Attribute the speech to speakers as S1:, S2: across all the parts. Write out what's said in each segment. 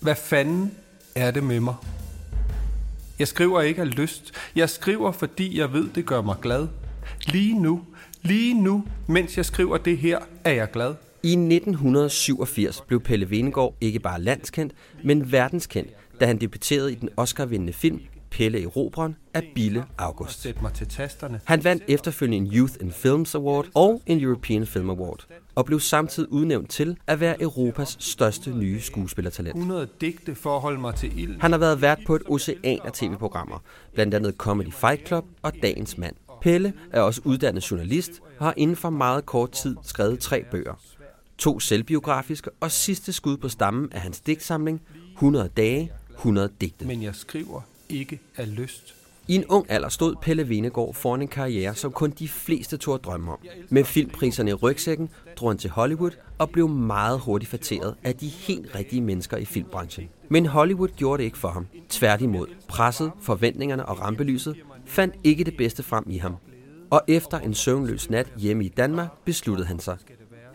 S1: Hvad fanden er det med mig? Jeg skriver ikke af lyst. Jeg skriver, fordi jeg ved, det gør mig glad. Lige nu, lige nu, mens jeg skriver det her, er jeg glad.
S2: I 1987 blev Pelle Venegård ikke bare landskendt, men verdenskendt, da han debuterede i den Oscar-vindende film Pelle i Robron af Bille August. Han vandt efterfølgende en Youth in Films Award og en European Film Award, og blev samtidig udnævnt til at være Europas største nye skuespillertalent.
S1: 100 digte for at holde mig til ilden.
S2: Han har været vært på et ocean af tv-programmer, blandt andet Comedy Fight Club og Dagens Mand. Pelle er også uddannet journalist og har inden for meget kort tid skrevet tre bøger. To selvbiografiske og sidste skud på stammen af hans digtsamling 100 dage, 100 digte.
S1: Men jeg skriver ikke af lyst.
S2: I en ung alder stod Pelle Venegård foran en karriere, som kun de fleste tog drømme om. Med filmpriserne i rygsækken drog han til Hollywood og blev meget hurtigt fatteret af de helt rigtige mennesker i filmbranchen. Men Hollywood gjorde det ikke for ham. Tværtimod, presset, forventningerne og rampelyset fandt ikke det bedste frem i ham. Og efter en søvnløs nat hjemme i Danmark besluttede han sig.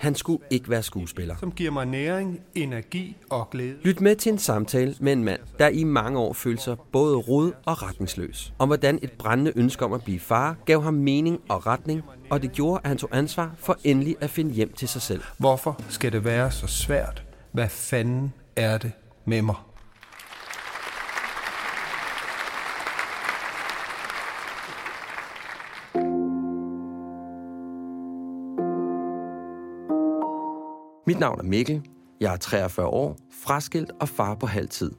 S2: Han skulle ikke være skuespiller.
S1: Som giver mig næring, energi og glæde.
S2: Lyt med til en samtale med en mand, der i mange år følte sig både rod og retningsløs. Om hvordan et brændende ønske om at blive far gav ham mening og retning, og det gjorde, at han tog ansvar for endelig at finde hjem til sig selv.
S1: Hvorfor skal det være så svært? Hvad fanden er det med mig?
S2: Mit navn er Mikkel. Jeg er 43 år, fraskilt og far på halv tid.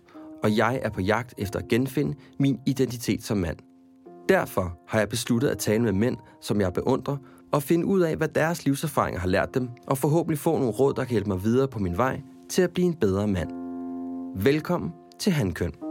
S2: Og jeg er på jagt efter at genfinde min identitet som mand. Derfor har jeg besluttet at tale med mænd, som jeg beundrer, og finde ud af, hvad deres livserfaringer har lært dem, og forhåbentlig få nogle råd, der kan hjælpe mig videre på min vej til at blive en bedre mand. Velkommen til Handkøn.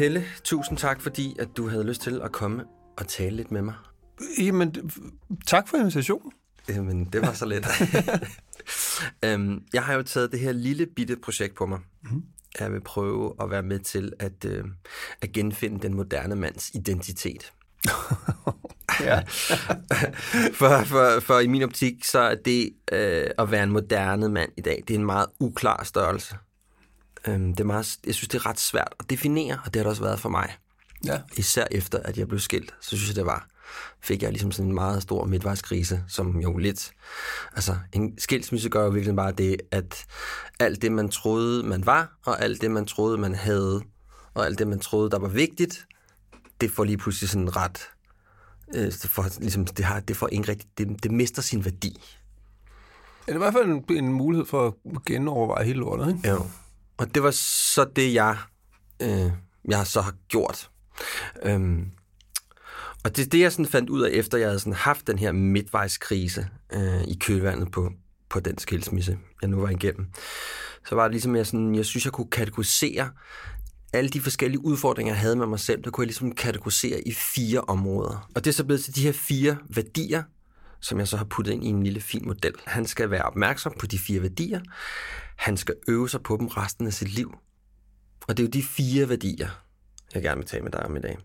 S2: Pelle, tusind tak, fordi at du havde lyst til at komme og tale lidt med mig.
S1: Jamen, tak for invitationen.
S2: Jamen, det var så let. øhm, jeg har jo taget det her lille bitte projekt på mig. Mm. Jeg vil prøve at være med til at, øh, at genfinde den moderne mands identitet.
S1: ja.
S2: for, for, for i min optik, så er det øh, at være en moderne mand i dag, det er en meget uklar størrelse. Øhm, det er meget, jeg synes, det er ret svært at definere, og det har det også været for mig.
S1: Ja.
S2: Især efter, at jeg blev skilt, så synes jeg, det var, fik jeg ligesom sådan en meget stor midtvejskrise, som jo lidt, altså en skilsmisse gør jo virkelig bare det, at alt det, man troede, man var, og alt det, man troede, man havde, og alt det, man troede, der var vigtigt, det får lige pludselig sådan ret, øh, det, får, ligesom, det, har, det får ikke rigtigt, det, det mister sin værdi.
S1: Ja, det er i hvert fald en, en mulighed for at genoverveje hele lortet, ikke?
S2: Jo. Og det var så det, jeg, øh, jeg så har gjort. Øhm, og det er det, jeg sådan fandt ud af, efter jeg havde sådan haft den her midtvejskrise øh, i kølvandet på, på den skilsmisse, jeg nu var igennem. Så var det ligesom, jeg, sådan, jeg synes, jeg kunne kategorisere alle de forskellige udfordringer, jeg havde med mig selv, der kunne jeg ligesom kategorisere i fire områder. Og det er så blevet til de her fire værdier, som jeg så har puttet ind i en lille fin model. Han skal være opmærksom på de fire værdier. Han skal øve sig på dem resten af sit liv. Og det er jo de fire værdier, jeg gerne vil tale med dig om i dag.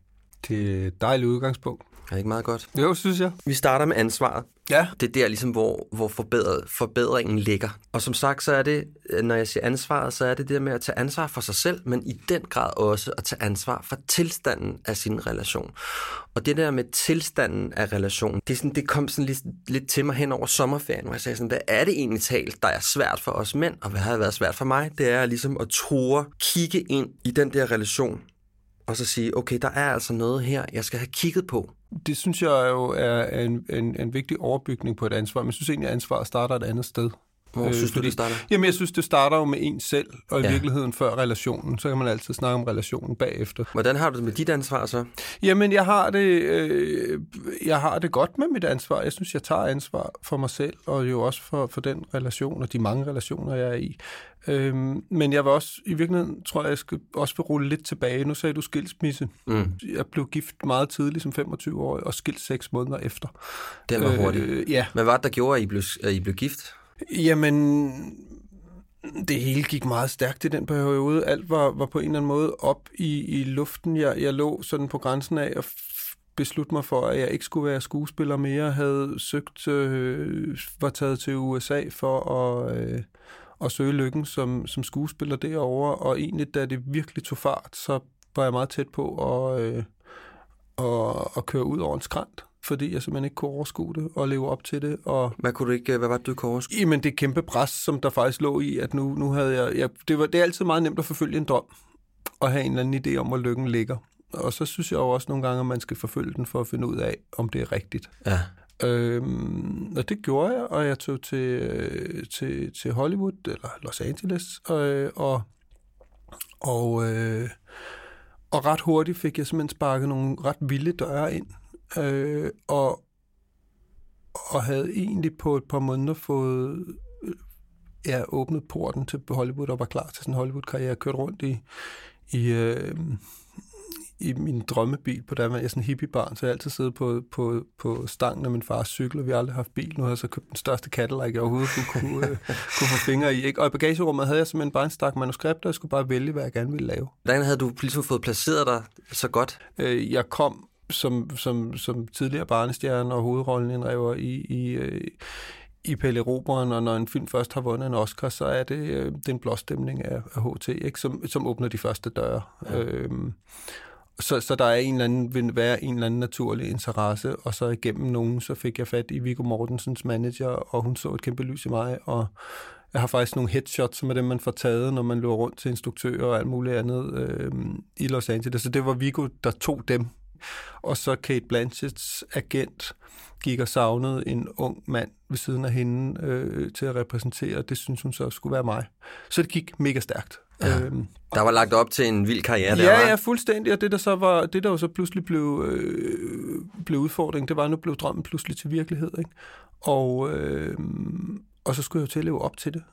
S1: Det er et dejligt udgangspunkt.
S2: Er det ikke meget godt?
S1: Jo, synes jeg.
S2: Vi starter med ansvaret.
S1: Ja.
S2: Det er der, ligesom, hvor, hvor forbedret, forbedringen ligger. Og som sagt, så er det, øh, når jeg siger ansvaret, så er det det med at tage ansvar for sig selv, men i den grad også at tage ansvar for tilstanden af sin relation. Og det der med tilstanden af relationen, det, er sådan, det kom sådan lidt, lidt til mig hen over sommerferien, hvor jeg sagde sådan, hvad er det egentlig talt, der er svært for os mænd, og hvad har været svært for mig? Det er ligesom at tore kigge ind i den der relation og så sige, okay, der er altså noget her, jeg skal have kigget på.
S1: Det synes jeg jo er en, en, en vigtig overbygning på et ansvar, men jeg synes egentlig, at ansvaret starter et andet sted.
S2: Hvor øh, synes du, det starter?
S1: Jamen, jeg synes, det starter jo med en selv, og i
S2: Ja.
S1: virkeligheden før relationen. Så kan man altid snakke om relationen bagefter.
S2: Hvordan har du det med dit ansvar så?
S1: Jamen, jeg har det, øh, jeg har det godt med mit ansvar. Jeg synes, jeg tager ansvar for mig selv, og jo også for, for den relation, og de mange relationer, jeg er i. Øhm, men jeg vil også, i virkeligheden, tror jeg, jeg skal også vil rulle lidt tilbage. Nu sagde du skilsmisse.
S2: Mm.
S1: Jeg blev gift meget tidligt, som 25 år, og skilt seks måneder efter.
S2: Den var hurtig.
S1: Øh, ja,
S2: Hvad var det, der gjorde, at I blev, at I blev gift?
S1: Jamen, det hele gik meget stærkt i den periode. Alt var, var på en eller anden måde op i, i luften. Jeg, jeg lå sådan på grænsen af at beslutte mig for, at jeg ikke skulle være skuespiller mere. havde søgt, øh, var taget til USA for at, øh, at søge lykken som, som skuespiller derovre. Og egentlig, da det virkelig tog fart, så var jeg meget tæt på at, øh, at, at køre ud over en skrant fordi jeg simpelthen ikke kunne overskue det og leve op til det. Og
S2: Hvad, kunne du ikke, hvad var det, du kunne overskue?
S1: Jamen, det kæmpe pres, som der faktisk lå i, at nu, nu havde jeg... jeg det, var, det er altid meget nemt at forfølge en drøm, og have en eller anden idé om, hvor lykken ligger. Og så synes jeg jo også nogle gange, at man skal forfølge den for at finde ud af, om det er rigtigt.
S2: Ja.
S1: Øhm, og det gjorde jeg, og jeg tog til, øh, til, til Hollywood, eller Los Angeles, øh, og, og, øh, og ret hurtigt fik jeg simpelthen sparket nogle ret vilde døre ind, øh, og, og havde egentlig på et par måneder fået øh, ja, åbnet porten til Hollywood og var klar til sådan en Hollywood-karriere. Jeg kørte rundt i, i, øh, i min drømmebil på der var jeg sådan en hippiebarn, så jeg altid siddet på, på, på stangen af min fars cykel, og vi har aldrig haft bil. Nu har jeg så købt den største Cadillac, jeg overhovedet kunne, kunne, øh, kunne få fingre i. Ikke? Og i bagagerummet havde jeg simpelthen bare en stak manuskripter, og jeg skulle bare vælge, hvad jeg gerne ville lave.
S2: Hvordan havde du ligesom fået placeret dig så godt?
S1: Øh, jeg kom som, som, som tidligere barnestjerne og hovedrollen indrever i, i, øh, i Pelle Roberen, og når en film først har vundet en Oscar, så er det, øh, det er en blåstemning af, af HT, ikke? Som, som åbner de første døre. Ja. Øhm, så, så der er en eller anden, vil være en eller anden naturlig interesse, og så igennem nogen, så fik jeg fat i Viggo Mortensens manager, og hun så et kæmpe lys i mig, og jeg har faktisk nogle headshots, som er dem, man får taget, når man løber rundt til instruktører og alt muligt andet øh, i Los Angeles. Så det var Viggo, der tog dem. Og så Kate Blanchetts agent gik og savnede en ung mand ved siden af hende øh, til at repræsentere. Det synes hun så skulle være mig. Så det gik mega stærkt.
S2: Ja.
S1: Øhm,
S2: Der var lagt op til en vild karriere der,
S1: Ja,
S2: var?
S1: ja, fuldstændig. Og det der, så var, det, der jo så pludselig blev, øh, blev udfordring, det var, at nu blev drømmen pludselig til virkelighed. Ikke? Og, øh, og så skulle jeg jo til at leve op til det.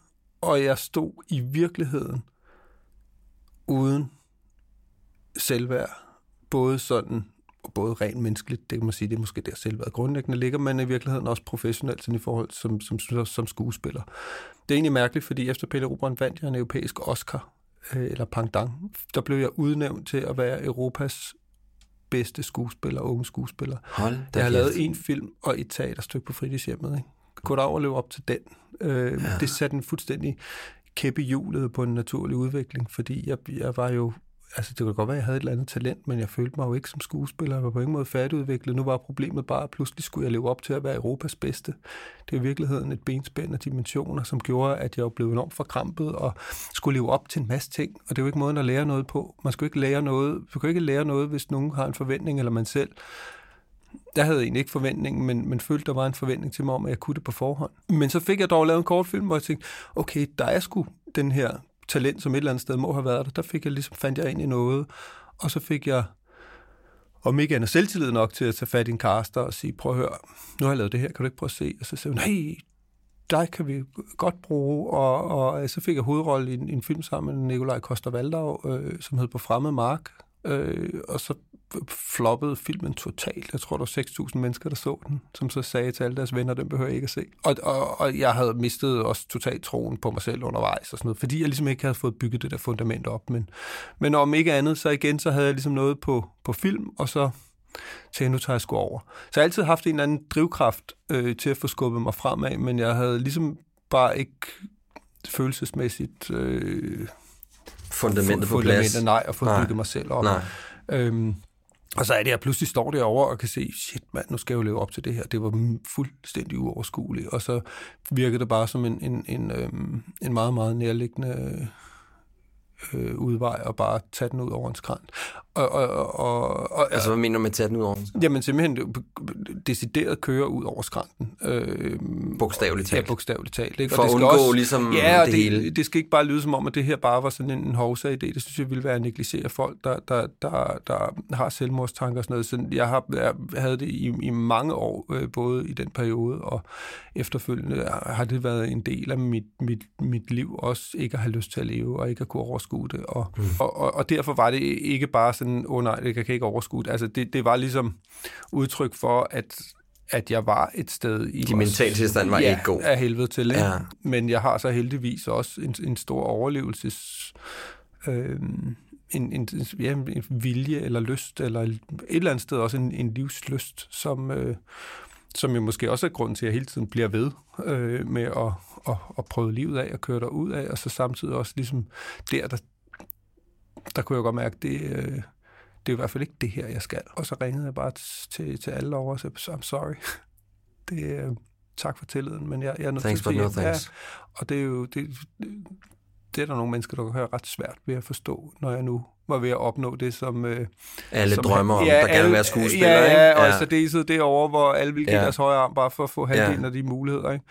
S1: Og jeg stod i virkeligheden uden selvværd. Både sådan, både rent menneskeligt, det kan man sige, det er måske der selvværd grundlæggende ligger, men i virkeligheden også professionelt sådan i forhold som, som, som skuespiller. Det er egentlig mærkeligt, fordi efter Pelle Robren vandt jeg en europæisk Oscar øh, eller Pangdang, der blev jeg udnævnt til at være Europas bedste skuespiller, unge skuespiller.
S2: Hold
S1: Jeg har lavet en film og et teaterstykke på fritidshjemmet. Ikke? Kunne da overleve op til den. Øh, ja. Det satte en fuldstændig kæppe hjulet på en naturlig udvikling, fordi jeg, jeg var jo altså det kunne godt være, at jeg havde et eller andet talent, men jeg følte mig jo ikke som skuespiller. Jeg var på ingen måde færdigudviklet. Nu var problemet bare, at pludselig skulle jeg leve op til at være Europas bedste. Det er i virkeligheden et benspænd af dimensioner, som gjorde, at jeg blev enormt forkrampet og skulle leve op til en masse ting. Og det er jo ikke måden at lære noget på. Man skulle ikke lære noget, du kan ikke lære noget, hvis nogen har en forventning, eller man selv jeg havde egentlig ikke forventningen, men, men følte, der var en forventning til mig om, at jeg kunne det på forhånd. Men så fik jeg dog lavet en kortfilm, hvor jeg tænkte, okay, der er sgu den her talent, som et eller andet sted må have været der. Der fik jeg ligesom, fandt jeg ind i noget, og så fik jeg, om ikke andet selvtillid nok til at tage fat i en caster og sige, prøv at høre, nu har jeg lavet det her, kan du ikke prøve at se? Og så sagde hun, nej, dig kan vi godt bruge, og, og øh, så fik jeg hovedrolle i en, i en film sammen med Nikolaj Koster-Valdau, øh, som hed På Fremmed Mark, øh, og så floppede filmen totalt. Jeg tror, der var 6.000 mennesker, der så den, som så sagde til alle deres venner, den behøver jeg ikke at se. Og, og, og jeg havde mistet også totalt troen på mig selv undervejs og sådan noget, fordi jeg ligesom ikke havde fået bygget det der fundament op. Men, men om ikke andet, så igen, så havde jeg ligesom noget på, på film, og så til nu tager jeg sgu over. Så jeg har altid haft en eller anden drivkraft øh, til at få skubbet mig fremad, men jeg havde ligesom bare ikke følelsesmæssigt øh,
S2: Fundamentet på plads.
S1: nej, og få bygget mig selv op.
S2: Nej.
S1: Øhm, og så er det, at jeg pludselig står derovre og kan se, shit mand, nu skal jeg jo leve op til det her. Det var fuldstændig uoverskueligt. Og så virkede det bare som en, en, en, øhm, en meget, meget nærliggende øh, udvej og bare tage den ud over en skrant. Og, og, og, og,
S2: Altså, hvad mener du med at tage den ud over?
S1: Jamen simpelthen decideret køre ud over skrænten. Øh,
S2: Bogstaveligt talt.
S1: Ja, bogstaveligt talt. Ikke?
S2: For
S1: og
S2: at
S1: det skal
S2: undgå
S1: også,
S2: ligesom
S1: ja, og
S2: det
S1: det,
S2: hele.
S1: det skal ikke bare lyde som om, at det her bare var sådan en hovsa-idé. Det synes jeg ville være at negligere folk, der, der, der, der har selvmordstanker og sådan noget. Så jeg, har, jeg havde det i, i mange år, øh, både i den periode og efterfølgende, har det været en del af mit, mit, mit liv også, ikke at have lyst til at leve og ikke at kunne overskue det. Og, mm. og, og, og derfor var det ikke bare sådan, åh oh, nej, det kan jeg ikke overskue det. Altså det, det var ligesom udtryk for, at at jeg var et sted i...
S2: Din mentale tilstand var
S1: ja,
S2: ikke god.
S1: af helvede til. Ikke?
S2: Ja.
S1: Men jeg har så heldigvis også en, en stor overlevelses... Øh, en, en, ja, en vilje eller lyst, eller et eller andet sted også en, en livslyst, som, øh, som jo måske også er grund til, at jeg hele tiden bliver ved øh, med at, at, at prøve livet af og køre der ud af, og så samtidig også ligesom der, der, der kunne jeg godt mærke, det, øh, det er i hvert fald ikke det her, jeg skal. Og så ringede jeg bare til, til alle over og sagde, I'm sorry. Det, øh, tak for tilliden, men jeg, jeg er nødt
S2: Thanks,
S1: til at
S2: no
S1: ja, og det er jo, det, det er der nogle mennesker, der kan have ret svært ved at forstå, når jeg nu var ved at opnå det, som... Øh,
S2: Alle
S1: som
S2: drømmer om,
S1: ja,
S2: der gerne vil være skuespiller,
S1: ja,
S2: ikke?
S1: Ja, og ja. så det er derovre, hvor alle vil give
S2: Ja.
S1: ja. deres højre arm bare for at få halvdelen
S2: Ja.
S1: af de muligheder, ikke?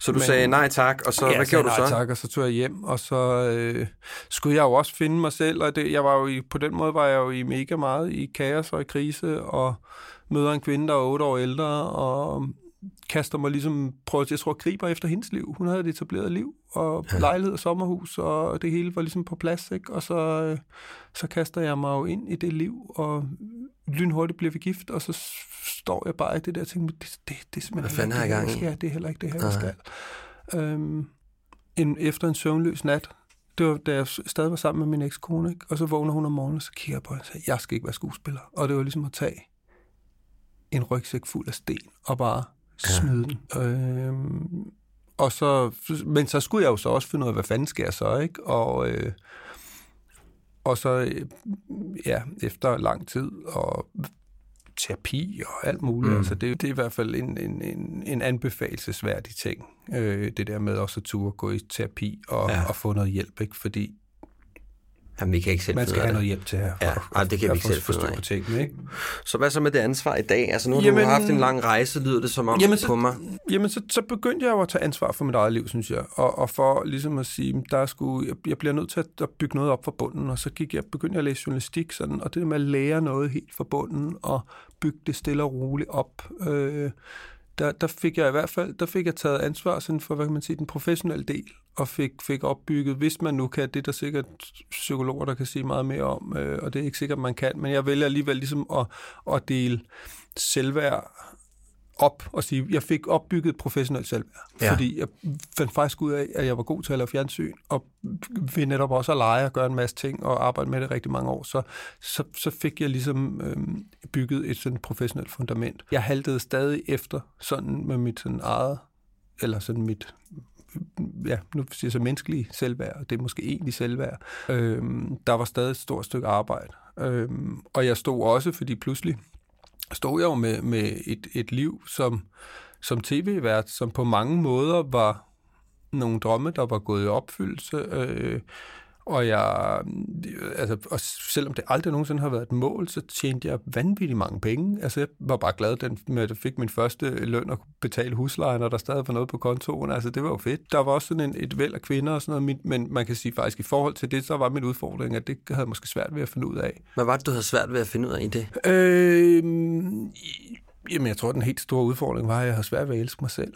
S2: Så du
S1: Men-
S2: sagde nej tak, og så
S1: ja,
S2: hvad gjorde du
S1: nej,
S2: så?
S1: tak, og så tog jeg hjem, og så øh, skulle jeg jo også finde mig selv, og det, jeg var jo i, på den måde var jeg jo i mega meget i kaos og i krise, og møder en kvinde, der er otte år ældre, og kaster mig ligesom, prøver, jeg tror, griber efter hendes liv. Hun havde et etableret liv, og ja. lejlighed og sommerhus, og det hele var ligesom på plads, ikke? Og så, øh, så kaster jeg mig jo ind i det liv, og lynhurtigt bliver vi gift, og så står jeg bare i det der og tænker, det, det, det er simpelthen
S2: Hvad
S1: ikke det,
S2: gang
S1: skal. Det er heller ikke det her, jeg skal. Øhm, en, efter en søvnløs nat, det var, da jeg stadig var sammen med min ekskone, ikke? og så vågner hun om morgenen, og så kigger jeg på hende og siger, jeg skal ikke være skuespiller. Og det var ligesom at tage en rygsæk fuld af sten og bare smide den. Øhm, og så, men så skulle jeg jo så også finde ud af, hvad fanden jeg så, ikke? Og, øh, og så, øh, ja, efter lang tid og terapi og alt muligt, mm. altså det, det er i hvert fald en, en, en, en anbefalesværdig ting, øh, det der med også at turde gå i terapi og,
S2: ja.
S1: og få noget hjælp, ikke? Fordi
S2: Jamen, vi kan ikke selv
S1: man skal have noget hjælp til her.
S2: Ja, ej, det kan vi ikke selv
S1: forstå på tingene, ikke?
S2: Så hvad så med det ansvar i dag? Altså nu har
S1: Jamen-
S2: du haft en lang rejse, lyder det som om
S1: Jamen, så-
S2: på mig.
S1: Jamen, så, så begyndte jeg jo at tage ansvar for mit eget liv, synes jeg. Og, og for ligesom at sige, der er sgu, jeg, jeg bliver nødt til at, at bygge noget op fra bunden. Og så gik jeg, begyndte jeg at læse journalistik, sådan, og det der med at lære noget helt fra bunden, og bygge det stille og roligt op. Øh, der, der fik jeg i hvert fald der fik jeg taget ansvar sådan for, hvad kan man sige, den professionelle del, og fik, fik opbygget, hvis man nu kan, det er der sikkert psykologer, der kan sige meget mere om, øh, og det er ikke sikkert, man kan, men jeg vælger alligevel ligesom at, at dele selvværd op og sige, jeg fik opbygget professionelt selvværd,
S2: Ja.
S1: fordi jeg fandt faktisk ud af, at jeg var god til at lave fjernsyn, og ved netop også at lege og gøre en masse ting, og arbejde med det rigtig mange år, så, så, så fik jeg ligesom øhm, bygget et sådan professionelt fundament. Jeg haltede stadig efter sådan med mit sådan eget, eller sådan mit ja, nu siger jeg så menneskelige selvværd, og det er måske egentlig selvværd. Øhm, der var stadig et stort stykke arbejde. Øhm, og jeg stod også, fordi pludselig stod jeg jo med, med et, et liv som, som tv-vært, som på mange måder var nogle drømme, der var gået i opfyldelse. Øh, og jeg, altså, og selvom det aldrig nogensinde har været et mål, så tjente jeg vanvittigt mange penge. Altså, jeg var bare glad den, med, at jeg fik min første løn og kunne betale huslejen, og der stadig var noget på kontoen. Altså, det var jo fedt. Der var også sådan en, et væld af kvinder og sådan noget, men man kan sige faktisk, i forhold til det, så var min udfordring, at det havde jeg måske svært ved at finde ud af.
S2: Hvad var det, du havde svært ved at finde ud af i det?
S1: Øh, jamen, jeg tror, den helt store udfordring var, at jeg har svært ved at elske mig selv.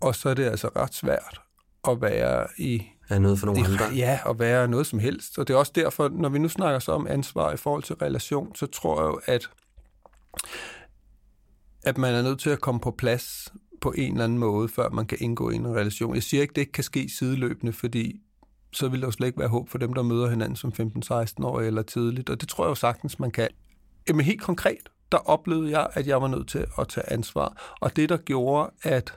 S1: Og så er det altså ret svært at være i
S2: Er noget for nogle
S1: i-
S2: andre?
S1: Ja, at være noget som helst. Og det er også derfor, når vi nu snakker så om ansvar i forhold til relation, så tror jeg jo, at, at man er nødt til at komme på plads på en eller anden måde, før man kan indgå i en relation. Jeg siger ikke, det ikke kan ske sideløbende, fordi så vil der jo slet ikke være håb for dem, der møder hinanden som 15-16 år eller tidligt. Og det tror jeg jo sagtens, man kan. Jamen helt konkret, der oplevede jeg, at jeg var nødt til at tage ansvar. Og det, der gjorde, at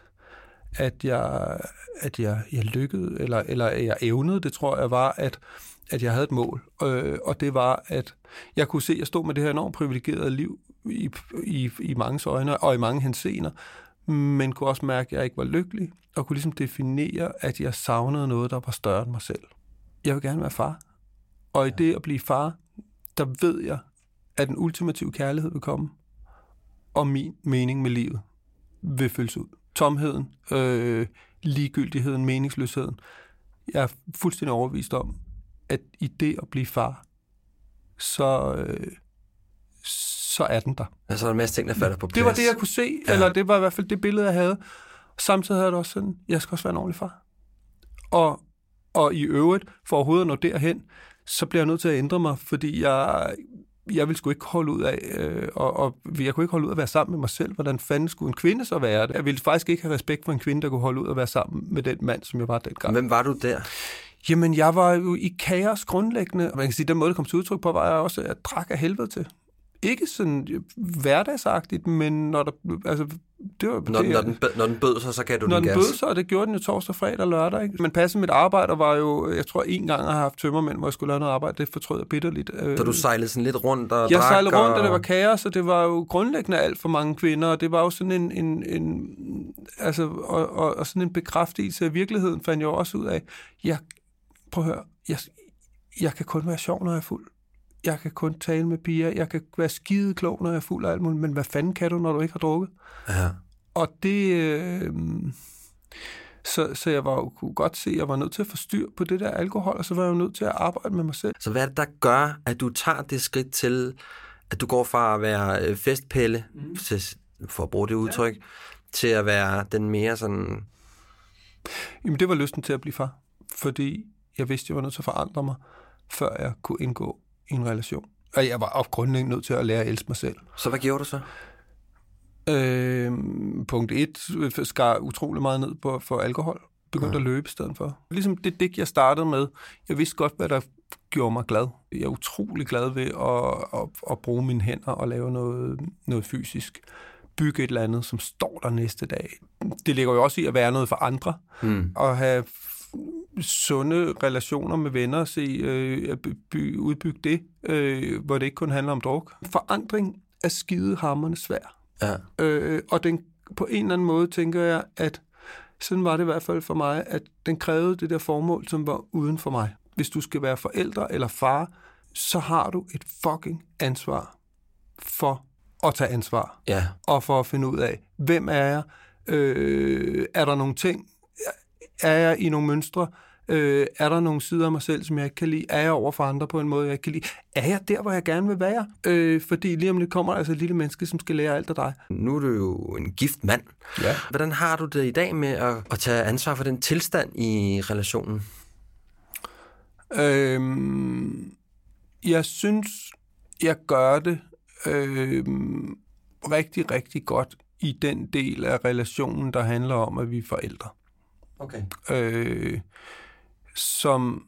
S1: at jeg, at jeg, jeg lykkede, eller, eller at jeg evnede, det tror jeg var, at, at jeg havde et mål. Øh, og det var, at jeg kunne se, at jeg stod med det her enormt privilegerede liv i, i, i mange øjne og i mange hensener, men kunne også mærke, at jeg ikke var lykkelig, og kunne ligesom definere, at jeg savnede noget, der var større end mig selv. Jeg vil gerne være far. Og i det at blive far, der ved jeg, at den ultimative kærlighed vil komme, og min mening med livet vil fyldes ud. Tomheden, øh, ligegyldigheden, meningsløsheden. Jeg er fuldstændig overbevist om, at i det at blive far, så, øh, så er den der.
S2: Altså, der er en masse ting, der falder på plads.
S1: Det var det, jeg kunne se, ja. eller det var i hvert fald det billede, jeg havde. Samtidig havde jeg det også sådan, jeg skal også være en ordentlig far. Og, og i øvrigt, for overhovedet at nå derhen, så bliver jeg nødt til at ændre mig, fordi jeg, jeg vil sgu ikke holde ud af, øh, og, og jeg kunne ikke holde ud af at være sammen med mig selv. Hvordan fanden skulle en kvinde så være det? Jeg ville faktisk ikke have respekt for en kvinde, der kunne holde ud at være sammen med den mand, som jeg var dengang.
S2: Hvem var du der?
S1: Jamen, jeg var jo i kaos grundlæggende. Man kan sige, den måde, det kom til udtryk på, var jeg også, at jeg drak af helvede til ikke sådan hverdagsagtigt, men når der, altså, det var,
S2: når,
S1: det,
S2: når, den, når den bød sig, så kan du
S1: når
S2: den
S1: gas.
S2: Når
S1: den bød sig, og det gjorde den jo torsdag, fredag og lørdag. Ikke? Men passet mit arbejde var jo, jeg tror en gang, jeg har haft tømmermænd, hvor jeg skulle lave noget arbejde, det fortrød jeg bitterligt.
S2: Så du sejlede sådan lidt rundt og
S1: Jeg
S2: drak
S1: sejlede rundt,
S2: og...
S1: og det var kaos, og det var jo grundlæggende alt for mange kvinder, og det var jo sådan en, en, en altså, og, og, og sådan en bekræftelse af virkeligheden, fandt jeg også ud af. Jeg, prøv at høre, jeg, jeg kan kun være sjov, når jeg er fuld jeg kan kun tale med piger, jeg kan være skide klog, når jeg er fuld af alt muligt, men hvad fanden kan du, når du ikke har drukket?
S2: Ja.
S1: Og det... Øh, så, så jeg var jo, kunne godt se, at jeg var nødt til at få styr på det der alkohol, og så var jeg jo nødt til at arbejde med mig selv.
S2: Så hvad er det, der gør, at du tager det skridt til, at du går fra at være øh, festpille, mm. til, for at bruge det udtryk, ja. til at være den mere sådan...
S1: Jamen, det var lysten til at blive far, fordi jeg vidste, jeg var nødt til at forandre mig, før jeg kunne indgå i en relation. Og jeg var op grundlæggende nødt til at lære at elske mig selv.
S2: Så hvad gjorde du så?
S1: Øh, punkt 1 skar utrolig meget ned på for alkohol. Begyndte ja. at løbe i stedet for. Ligesom det dik, jeg startede med. Jeg vidste godt, hvad der gjorde mig glad. Jeg er utrolig glad ved at, at, at bruge mine hænder og lave noget, noget fysisk. Bygge et eller andet, som står der næste dag. Det ligger jo også i at være noget for andre. Mm. Og have sunde relationer med venner, se øh, by, udbygge det, øh, hvor det ikke kun handler om druk. Forandring er skide hammerne svær.
S2: Ja.
S1: Øh, og den, på en eller anden måde tænker jeg, at sådan var det i hvert fald for mig, at den krævede det der formål, som var uden for mig. Hvis du skal være forældre eller far, så har du et fucking ansvar for at tage ansvar.
S2: Ja.
S1: Og for at finde ud af, hvem er jeg? Øh, er der nogle ting? Er jeg i nogle mønstre? Øh, er der nogle sider af mig selv, som jeg ikke kan lide? Er jeg over for andre på en måde, jeg ikke kan lide? Er jeg der, hvor jeg gerne vil være? Øh, fordi lige om det kommer altså et lille menneske, som skal lære alt af dig.
S2: Nu er du jo en gift mand.
S1: Ja.
S2: Hvordan har du det i dag med at, at tage ansvar for den tilstand i relationen?
S1: Øh, jeg synes, jeg gør det øh, rigtig, rigtig godt i den del af relationen, der handler om, at vi er forældre.
S2: Okay.
S1: Øh, som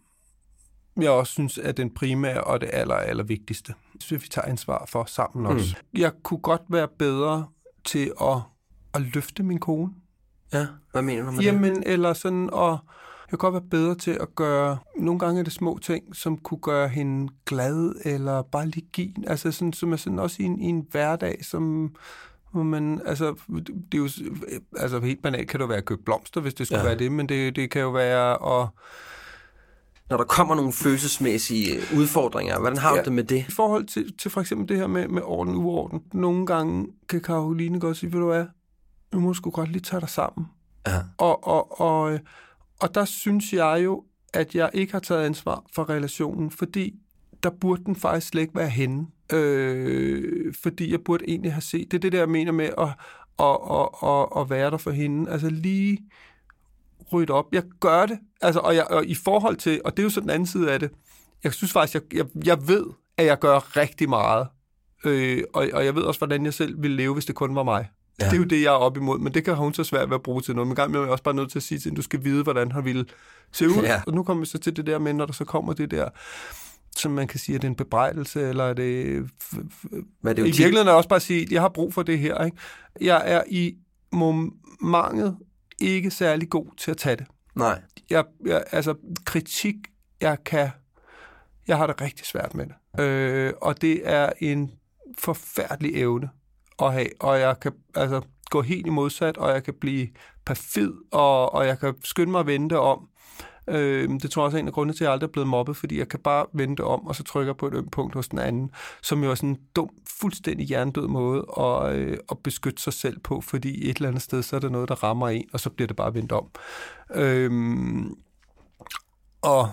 S1: jeg også synes er den primære og det aller, aller vigtigste. Så vi tager ansvar for sammen også. Mm. Jeg kunne godt være bedre til at, at løfte min kone.
S2: Ja, hvad mener du med
S1: Jamen,
S2: det?
S1: eller sådan at... Jeg kunne godt være bedre til at gøre... Nogle gange er det små ting, som kunne gøre hende glad, eller bare lige give... Altså sådan, som er sådan også i en, i en hverdag, som... Hvor man, altså, det er jo, altså helt banalt kan det jo være at købe blomster, hvis det skulle ja. være det, men det, det kan jo være at
S2: når der kommer nogle følelsesmæssige udfordringer, hvordan har ja, du det med det?
S1: I forhold til, til for eksempel det her med, med orden uorden. Nogle gange kan Karoline godt sige, ved du hvad, nu må du sgu godt lige tage dig sammen.
S2: Ja.
S1: Og, og, og, og der synes jeg jo, at jeg ikke har taget ansvar for relationen, fordi der burde den faktisk slet ikke være henne. Øh, fordi jeg burde egentlig have set, det er det der, jeg mener med at, at, at, at, at være der for hende. Altså lige rydde op. Jeg gør det, altså, og, jeg, og i forhold til, og det er jo så den anden side af det, jeg synes faktisk, jeg, jeg, jeg ved, at jeg gør rigtig meget. Øh, og, og jeg ved også, hvordan jeg selv ville leve, hvis det kun var mig. Ja. Det er jo det, jeg er op imod, men det kan hun så svært ved at bruge til noget. Men gang er jeg også bare nødt til at sige til at du skal vide, hvordan han ville se ud.
S2: Ja.
S1: Og nu kommer vi så til det der med, når der så kommer det der, som man kan sige, er det en bebrejdelse, eller er det...
S2: Men det er jo
S1: I virkeligheden er også bare at sige, jeg har brug for det her. Ikke? Jeg er i momentet ikke særlig god til at tage det.
S2: Nej.
S1: Jeg, jeg, altså, kritik, jeg kan... Jeg har det rigtig svært med det. Øh, og det er en forfærdelig evne at have. Og jeg kan altså, gå helt i modsat, og jeg kan blive perfid, og, og jeg kan skynde mig at vente om. Øh, det tror jeg også er en af grundene til, at jeg aldrig er blevet mobbet, fordi jeg kan bare vente om, og så trykker på et ømt punkt hos den anden, som jo er sådan en dum, fuldstændig hjernedød måde at, øh, at beskytte sig selv på, fordi et eller andet sted, så er der noget, der rammer en, og så bliver det bare vendt om. Øh, og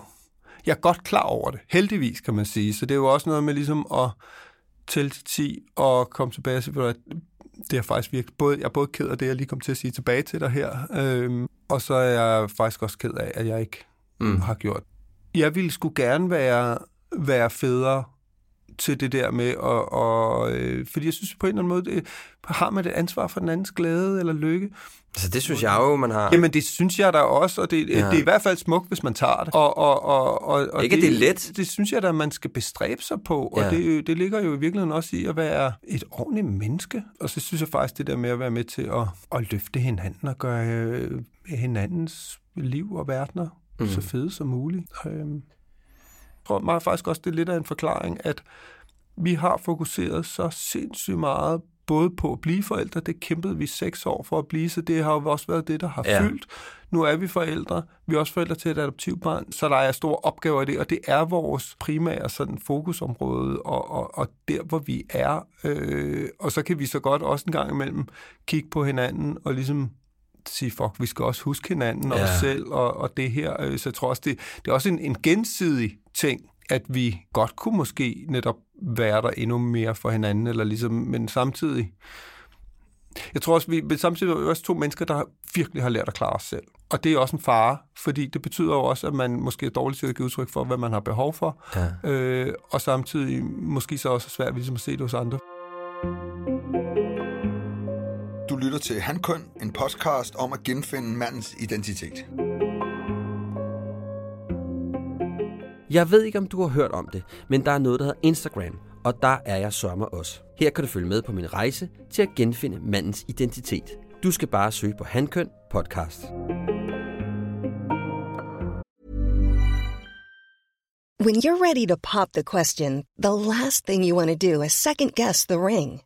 S1: jeg er godt klar over det, heldigvis kan man sige. Så det er jo også noget med ligesom at tælle til 10 og komme tilbage til, at det er faktisk virkelig, både, jeg er både ked af det, jeg lige kom til at sige tilbage til dig her, øhm, og så er jeg faktisk også ked af, at jeg ikke mm. har gjort. Jeg ville skulle gerne være, være federe til det der med, og, og, øh, fordi jeg synes på en eller anden måde, det, har man et ansvar for den andens glæde eller lykke.
S2: Altså det synes jeg jo, man har.
S1: Jamen det synes jeg da også, og det, ja. det er i hvert fald smukt, hvis man tager det. Og, og, og, og, og
S2: Ikke
S1: det,
S2: det er let.
S1: Det synes jeg da, man skal bestræbe sig på,
S2: Ja.
S1: og det, det ligger jo i virkeligheden også i at være et ordentligt menneske. Og så synes jeg faktisk, det der med at være med til at, at løfte hinanden og gøre øh, hinandens liv og verdener mm. så fede som muligt. Øhm, tror meget faktisk også, det er lidt af en forklaring, at vi har fokuseret så sindssygt meget både på at blive forældre, det kæmpede vi seks år for at blive, så det har jo også været det, der har
S2: ja.
S1: fyldt. Nu er vi forældre, vi er også forældre til et adoptivbarn, så der er store opgaver i det, og det er vores primære sådan, fokusområde, og, og, og der, hvor vi er. Øh, og så kan vi så godt også en gang imellem kigge på hinanden og ligesom sige, fuck, vi skal også huske hinanden og
S2: Ja.
S1: os selv og, og det her. Øh, Så jeg tror også, det, det er også en, en gensidig ting, at vi godt kunne måske netop være der endnu mere for hinanden, eller ligesom, men samtidig, jeg tror også, vi men samtidig er vi også to mennesker, der virkelig har lært at klare os selv. Og det er også en fare, fordi det betyder jo også, at man måske er dårligt til at give udtryk for, hvad man har behov for,
S2: Ja.
S1: øh, og samtidig måske så også er svært ligesom at se det hos andre.
S3: Du lytter til Hankøn, en podcast om at genfinde mandens identitet.
S2: Jeg ved ikke, om du har hørt om det, men der er noget, der hedder Instagram, og der er jeg sørme også. Her kan du følge med på min rejse til at genfinde mandens identitet. Du skal bare søge på Hankøn podcast.
S4: When you're ready to pop the question, the last thing you want to do is second guess the ring.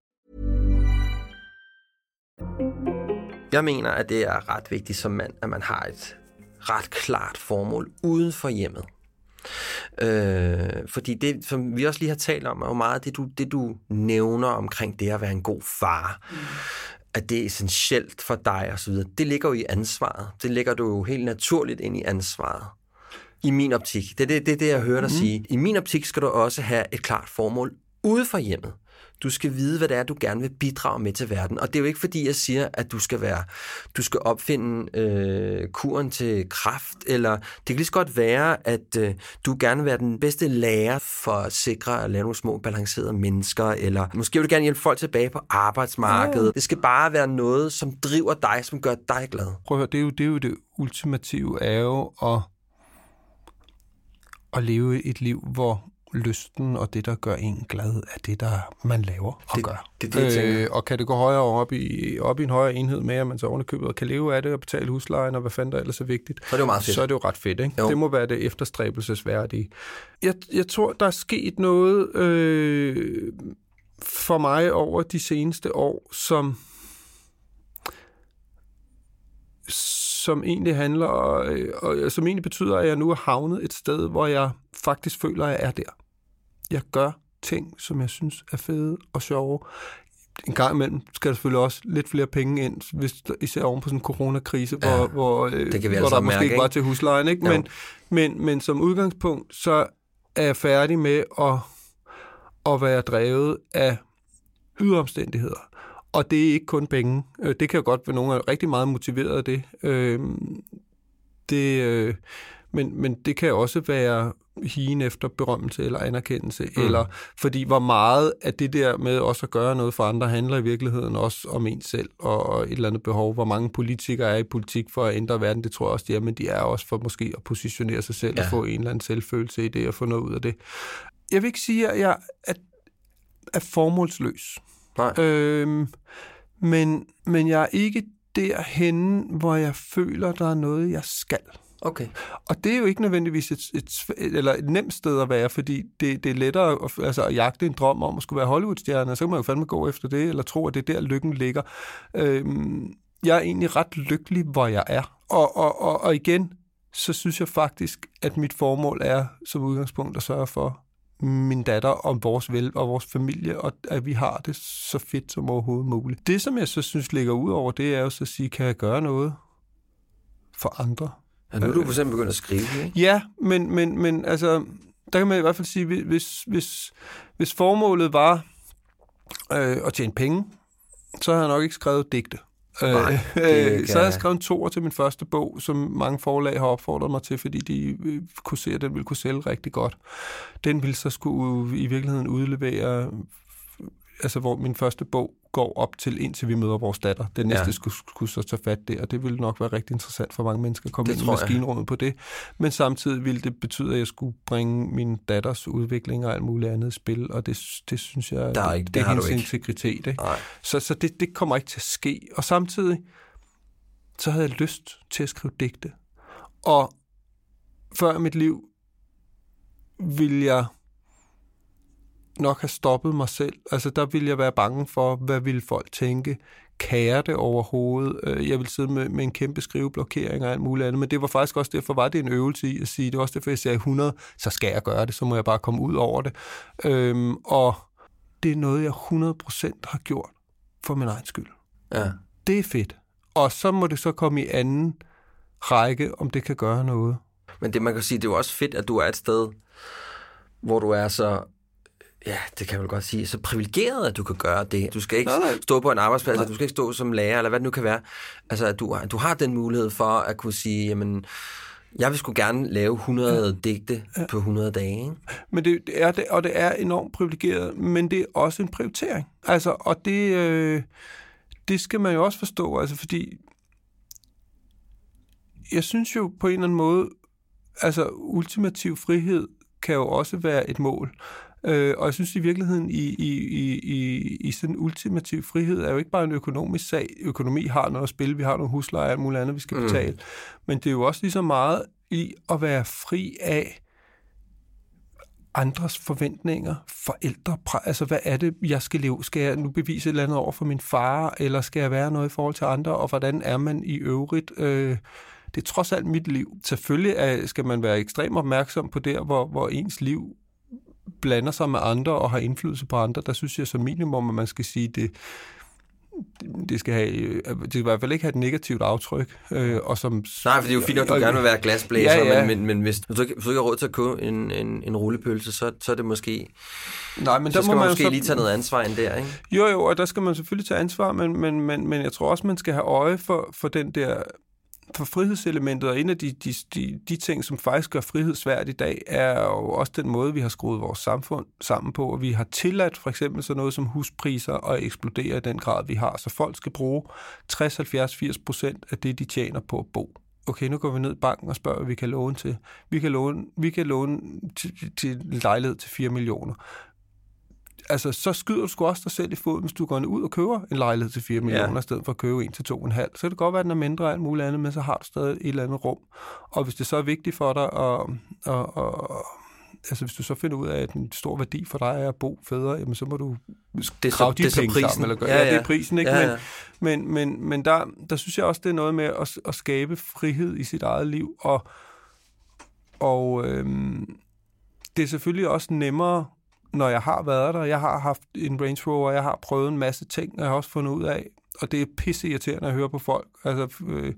S2: Jeg mener, at det er ret vigtigt som mand, at man har et ret klart formål uden for hjemmet. Øh, fordi det, som vi også lige har talt om, er jo meget det du, det, du nævner omkring det at være en god far. Mm. At det er essentielt for dig og så videre. Det ligger jo i ansvaret. Det ligger du jo helt naturligt ind i ansvaret. I min optik. Det er det, det, det, jeg hører dig mm. sige. I min optik skal du også have et klart formål ude for hjemmet. Du skal vide, hvad det er, du gerne vil bidrage med til verden. Og det er jo ikke fordi, jeg siger, at du skal være, du skal opfinde øh, kuren til kraft, eller det kan lige så godt være, at øh, du gerne vil være den bedste lærer for at sikre at lave nogle små balancerede mennesker, eller måske vil du gerne hjælpe folk tilbage på arbejdsmarkedet. Det skal bare være noget, som driver dig, som gør dig glad.
S1: Prøv at høre, det er jo det, er jo det ultimative er jo at, at leve et liv, hvor lysten og det, der gør en glad, er det, der man laver og
S2: Det-
S1: gør.
S2: det det, tænker.
S1: øh, og kan det gå højere op i, op i en højere enhed med, at man så ovenikøbet kan leve af det og betale huslejen og hvad fanden der ellers er vigtigt.
S2: Så er det jo meget fedt.
S1: Så er det jo ret fedt, ikke?
S2: Jo.
S1: Det må være det efterstræbelsesværdige. Jeg, jeg tror, der er sket noget øh, for mig over de seneste år, som som egentlig handler, øh, og som egentlig betyder, at jeg nu er havnet et sted, hvor jeg faktisk føler, at jeg er der. Jeg gør ting, som jeg synes er fede og sjove. En gang imellem skal der selvfølgelig også lidt flere penge ind, hvis, især oven på sådan en coronakrise,
S2: Ja,
S1: hvor, hvor, øh,
S2: det kan vi
S1: hvor
S2: alle
S1: der
S2: sammen
S1: måske
S2: mærke,
S1: ikke var til huslejen. Ikke?
S2: Jo.
S1: Men, men, men som udgangspunkt, så er jeg færdig med at, at være drevet af yderomstændigheder. Og det er ikke kun penge. Øh, Det kan jo godt være, nogen er rigtig meget motiveret af det. Øh, det øh, men, men det kan også være higen efter berømmelse eller anerkendelse, mm. eller fordi hvor meget af det der med også at gøre noget for andre handler i virkeligheden også om en selv og, og et eller andet behov. Hvor mange politikere er i politik for at ændre verden, det tror jeg også, de er, men de er også for måske at positionere sig selv ja. og få en eller anden selvfølelse i det og få noget ud af det. Jeg vil ikke sige, at jeg er, er formålsløs.
S2: Nej.
S1: Øhm, men, men jeg er ikke derhenne, hvor jeg føler, der er noget, jeg skal.
S2: Okay.
S1: Og det er jo ikke nødvendigvis et, et, et, eller et nemt sted at være, fordi det, det er lettere at, altså at jagte en drøm om at skulle være Hollywood-stjerne, så kan man jo fandme gå efter det, eller tro, at det er der, lykken ligger. Øhm, jeg er egentlig ret lykkelig, hvor jeg er. Og, og, og, og igen, så synes jeg faktisk, at mit formål er som udgangspunkt at sørge for min datter og vores vel og vores familie, og at vi har det så fedt som overhovedet muligt. Det, som jeg så synes ligger ud over, det er jo så at sige, kan jeg gøre noget for andre?
S2: Ja, nu er du for eksempel begyndt at skrive, ikke?
S1: Ja, men, men, men altså, der kan man i hvert fald sige, hvis, hvis, hvis formålet var øh, at tjene penge, så har jeg nok ikke skrevet digte.
S2: Nej,
S1: Øh,
S2: kan
S1: så har jeg skrevet en toer til min første bog, som mange forlag har opfordret mig til, fordi de øh, kunne se, at den ville kunne sælge rigtig godt. Den ville så skulle i virkeligheden udlevere, altså hvor min første bog går op til, indtil vi møder vores datter. Den næste
S2: Ja.
S1: skulle, skulle så tage fat der, og det ville nok være rigtig interessant for mange mennesker at komme
S2: Det
S1: ind i
S2: jeg.
S1: maskinrummet på det. Men samtidig ville det betyde, at jeg skulle bringe min datters udvikling og alt muligt andet i spil, og det, det synes jeg,
S2: Der er ikke-
S1: det,
S2: det
S1: er hendes integritet. Ikke?
S2: Nej.
S1: Så, så det, det kommer ikke til at ske. Og samtidig, så havde jeg lyst til at skrive digte. Og før i mit liv ville jeg nok have stoppet mig selv. Altså, der ville jeg være bange for, hvad ville folk tænke? Jeg det overhovedet? Øh, Jeg ville sidde med, med en kæmpe skriveblokering og alt muligt andet, men det var faktisk også derfor, var det en øvelse i at sige, det var også derfor, jeg sagde 100, så skal jeg gøre det, så må jeg bare komme ud over det. Øhm, og det er noget, jeg 100% har gjort for min egen skyld.
S2: Ja.
S1: Det er fedt. Og så må det så komme i anden række, om det kan gøre noget.
S2: Men det, man kan sige, det er jo også fedt, at du er et sted, hvor du er så ja, det kan vel godt sige, så privilegeret, at du kan gøre det. Du skal ikke
S1: Nej, nej.
S2: stå på en arbejdsplads, eller du skal ikke stå som lærer, eller hvad det nu kan være. Altså, at du, du har den mulighed for at kunne sige, jamen, jeg vil sgu gerne lave 100 ja. digte ja. på 100 dage. Ikke?
S1: Men det, det er det, og det er enormt privilegeret, men det er også en prioritering. Altså, og det, øh, det skal man jo også forstå, altså fordi jeg synes jo på en eller anden måde, altså ultimativ frihed kan jo også være et mål. Øh, og jeg synes i virkeligheden, i, i, i, i, i sådan en ultimativ frihed, er jo ikke bare en økonomisk sag. Økonomi har noget at spille, vi har nogle husleje og alt muligt andet, vi skal betale. Mm. Men det er jo også lige så meget i at være fri af andres forventninger, forældre, altså hvad er det, jeg skal leve? Skal jeg nu bevise et eller andet over for min far, eller skal jeg være noget i forhold til andre, og hvordan er man i øvrigt? Øh, det er trods alt mit liv. Selvfølgelig er, skal man være ekstremt opmærksom på der, hvor, hvor ens liv blander sig med andre og har indflydelse på andre. Der synes jeg som minimum, at man skal sige, det, det skal, have, øh, det skal i hvert fald ikke have et negativt aftryk. Øh, og som,
S2: Nej, for det er jo fint, at du
S1: og-
S2: gerne vil være glasblæser,
S1: Ja, ja.
S2: men, men, men hvis, hvis, du ikke, hvis du ikke har råd til at købe en, en, en rullepølse, så, så er det måske...
S1: Nej, men
S2: Så
S1: der
S2: skal
S1: må
S2: man måske
S1: så,
S2: lige tage noget ansvar ind der, ikke?
S1: Jo, jo, og der skal man selvfølgelig tage ansvar, men, men, men, men jeg tror også, man skal have øje for, for den der for frihedselementet, og en af de, de, de, de ting, som faktisk gør frihed svært i dag, er jo også den måde, vi har skruet vores samfund sammen på, og vi har tilladt for eksempel sådan noget som huspriser at eksplodere i den grad, vi har. Så folk skal bruge 60, 70, 80 procent af det, de tjener på at bo. Okay, nu går vi ned i banken og spørger, hvad vi kan låne til. Vi kan låne, vi kan låne til, til lejlighed til 4 millioner altså, så skyder du sgu også dig selv i foden, hvis du går ud og køber en lejlighed til 4 millioner, i stedet for at købe en til 2,5. Så kan det godt være, at den er mindre og alt muligt andet, men så har du stadig et eller andet rum. Og hvis det så er vigtigt for dig, at, at, at, altså hvis du så finder ud af, at en stor værdi for dig er at bo federe, jamen så må du
S2: Det er så-
S1: de
S2: det er
S1: penge
S2: prisen.
S1: sammen. Eller gøre.
S2: Ja,
S1: Ja, ja. det
S2: ja.
S1: er prisen, ikke?
S2: Ja,
S1: Men,
S2: ja.
S1: men, men, men der, der synes jeg også, det er noget med at, at skabe frihed i sit eget liv, og, og øhm, det er selvfølgelig også nemmere, når jeg har været der. Jeg har haft en Range Rover, jeg har prøvet en masse ting, og jeg har også fundet ud af, og det er pisse irriterende at høre på folk, altså, øh,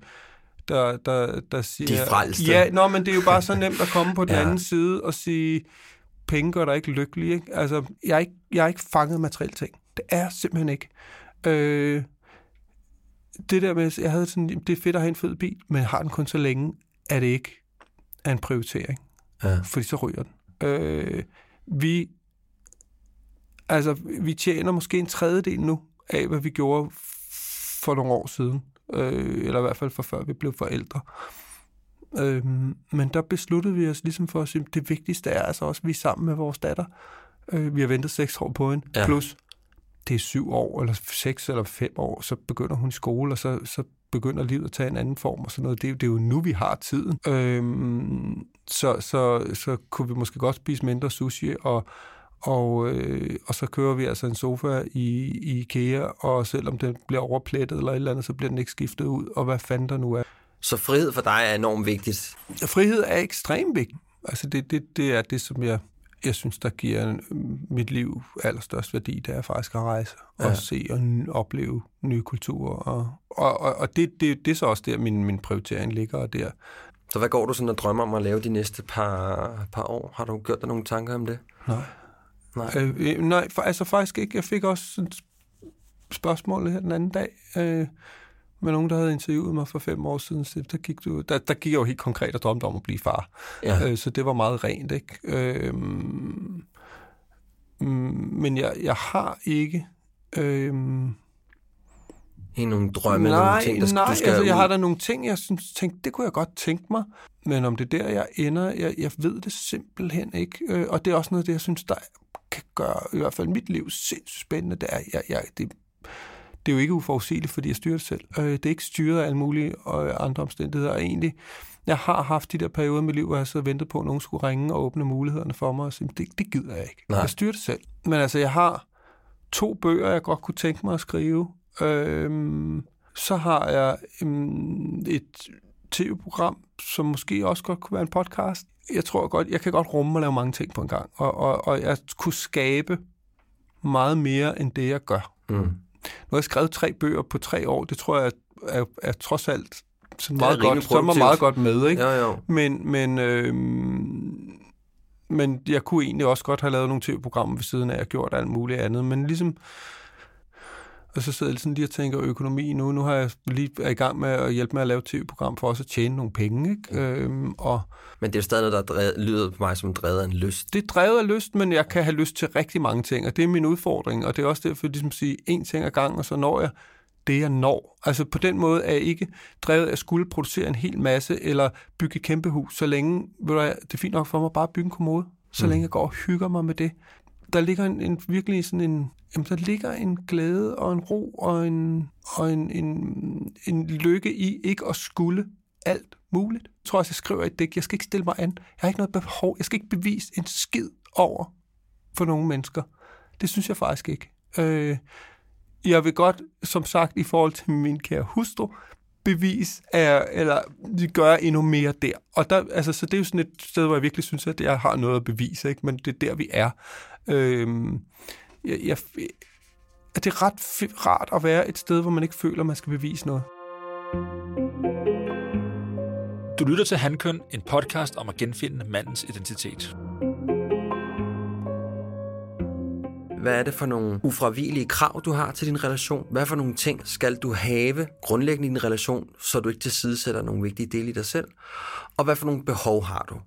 S1: der, der, der siger...
S2: De frelste.
S1: Ja, nå, men det er jo bare så nemt at komme på den Ja. anden side og sige, penge gør dig ikke lykkelig. Ikke? Altså, jeg er ikke, jeg er ikke fanget materielle ting. Det er jeg simpelthen ikke. Øh, det der med, jeg havde sådan, det er fedt at have en fed bil, men jeg har den kun så længe, er det ikke er en prioritering.
S2: Ja.
S1: Fordi så ryger den. Øh, vi, altså, vi tjener måske en tredjedel nu af, hvad vi gjorde for nogle år siden. Øh, eller i hvert fald for før vi blev forældre. Øh, men der besluttede vi os ligesom for at sige, det vigtigste er altså også, at vi er sammen med vores datter. Øh, vi har ventet seks år på hende.
S2: Ja.
S1: Ja. Plus, det er syv år, eller seks eller fem år, så begynder hun i skole, og så, så begynder livet at tage en anden form og sådan noget. Det, er jo- det er jo nu, vi har tiden. Øhm, så, så, så kunne vi måske godt spise mindre sushi, og, og, øh, og så kører vi altså en sofa i, i IKEA, og selvom den bliver overplettet eller et eller andet, så bliver den ikke skiftet ud, og hvad fanden der nu er.
S2: Så frihed for dig er enormt vigtigt.
S1: Frihed er ekstremt vigtigt. Altså det, det, det er det, som jeg, jeg synes, der giver mit liv allerstørst værdi, det er faktisk at rejse og
S2: Ja.
S1: se og opleve nye kulturer. Og, og, og, og det, det, det er så også der, min, min prioritering ligger, og der.
S2: Så hvad går du sådan og drømmer om at lave de næste par, par år? Har du gjort dig nogle tanker om det?
S1: Nej.
S2: Nej.
S1: Øh, øh, nej, for, altså faktisk ikke. Jeg fik også sådan et spørgsmål her den anden dag, øh, med nogen, der havde interviewet mig for fem år siden. Så der gik, du, der, der gik jeg jo helt konkret og drømte om at blive far.
S2: Ja.
S1: Øh, så det var meget rent, ikke? Øh, men jeg, jeg har ikke... Øh,
S2: Ikke nogle drømme
S1: nej,
S2: nogle ting, der
S1: nej,
S2: du skal
S1: altså, jeg har der nogle ting, jeg synes, tænkte, det kunne jeg godt tænke mig. Men om det er der, jeg ender, jeg, jeg ved det simpelthen ikke. Øh, og det er også noget af det, jeg synes, der kan gøre i hvert fald mit liv sindssygt spændende. Det er, jeg, jeg, det, det er jo ikke uforudsigeligt, fordi jeg styrer det selv. Øh, det er ikke styret af alle mulige øh, andre omstændigheder. Og egentlig, jeg har haft de der perioder i mit liv, hvor jeg så ventet på, at nogen skulle ringe og åbne mulighederne for mig. Og sige, det, det gider jeg ikke.
S2: Nej.
S1: Jeg styrer det selv. Men altså, jeg har to bøger, jeg godt kunne tænke mig at skrive. Øhm, så har jeg øhm, et tv-program, som måske også godt kunne være en podcast. Jeg tror godt, jeg kan godt rumme og lave mange ting på en gang. Og, og, og jeg kunne skabe meget mere end det, jeg gør.
S2: Mm.
S1: Nu har jeg skrevet tre bøger på tre år. Det tror jeg er, er, er trods alt sådan meget godt, så
S2: produktivt.
S1: meget godt med. Ikke?
S2: Jo, jo.
S1: Men, men, øhm, men jeg kunne egentlig også godt have lavet nogle tv-programmer ved siden af, og gjort alt muligt andet. Men ligesom, og så sidder jeg sådan lige og tænker økonomi nu. Nu har jeg lige er i gang med at hjælpe med at lave et tv-program for også at tjene nogle penge. Ikke? Øhm, og
S2: Men det er jo stadig noget, der er drevet, lyder på mig som drevet af en lyst.
S1: det er drevet af lyst, men jeg kan have lyst til rigtig mange ting, og det er min udfordring. Og det er også derfor, ligesom at sige, en ting ad gangen, og så når jeg det, jeg når. Altså på den måde er jeg ikke drevet af at skulle producere en hel masse, eller bygge et kæmpe hus, så længe, ved du, det er fint nok for mig bare at bygge en kommode, så mm. længe jeg går og hygger mig med det. Der ligger en, en virkelig sådan en, jamen, der ligger en glæde og en ro og en, og en, en, en lykke i ikke at skulle alt muligt. Jeg tror også, jeg skriver i et digt, jeg skal ikke stille mig an. Jeg har ikke noget behov. Jeg skal ikke bevise en skid over for nogle mennesker. Det synes jeg faktisk ikke. Øh, jeg vil godt, som sagt, i forhold til min kære hustru, bevis er, eller gøre endnu mere der. Og der, altså, så det er jo sådan et sted, hvor jeg virkelig synes, at jeg har noget at bevise, ikke? men det er der, vi er. Øhm, jeg, jeg, det er ret f- rart at være et sted, hvor man ikke føler, at man skal bevise noget.
S5: Du lytter til Handkøn, en podcast om at genfinde mandens identitet.
S2: Hvad er det for nogle ufravigelige krav, du har til din relation? Hvad for nogle ting skal du have grundlæggende i din relation, så du ikke tilsidesætter nogle vigtige dele i dig selv? Og hvad for nogle behov har du?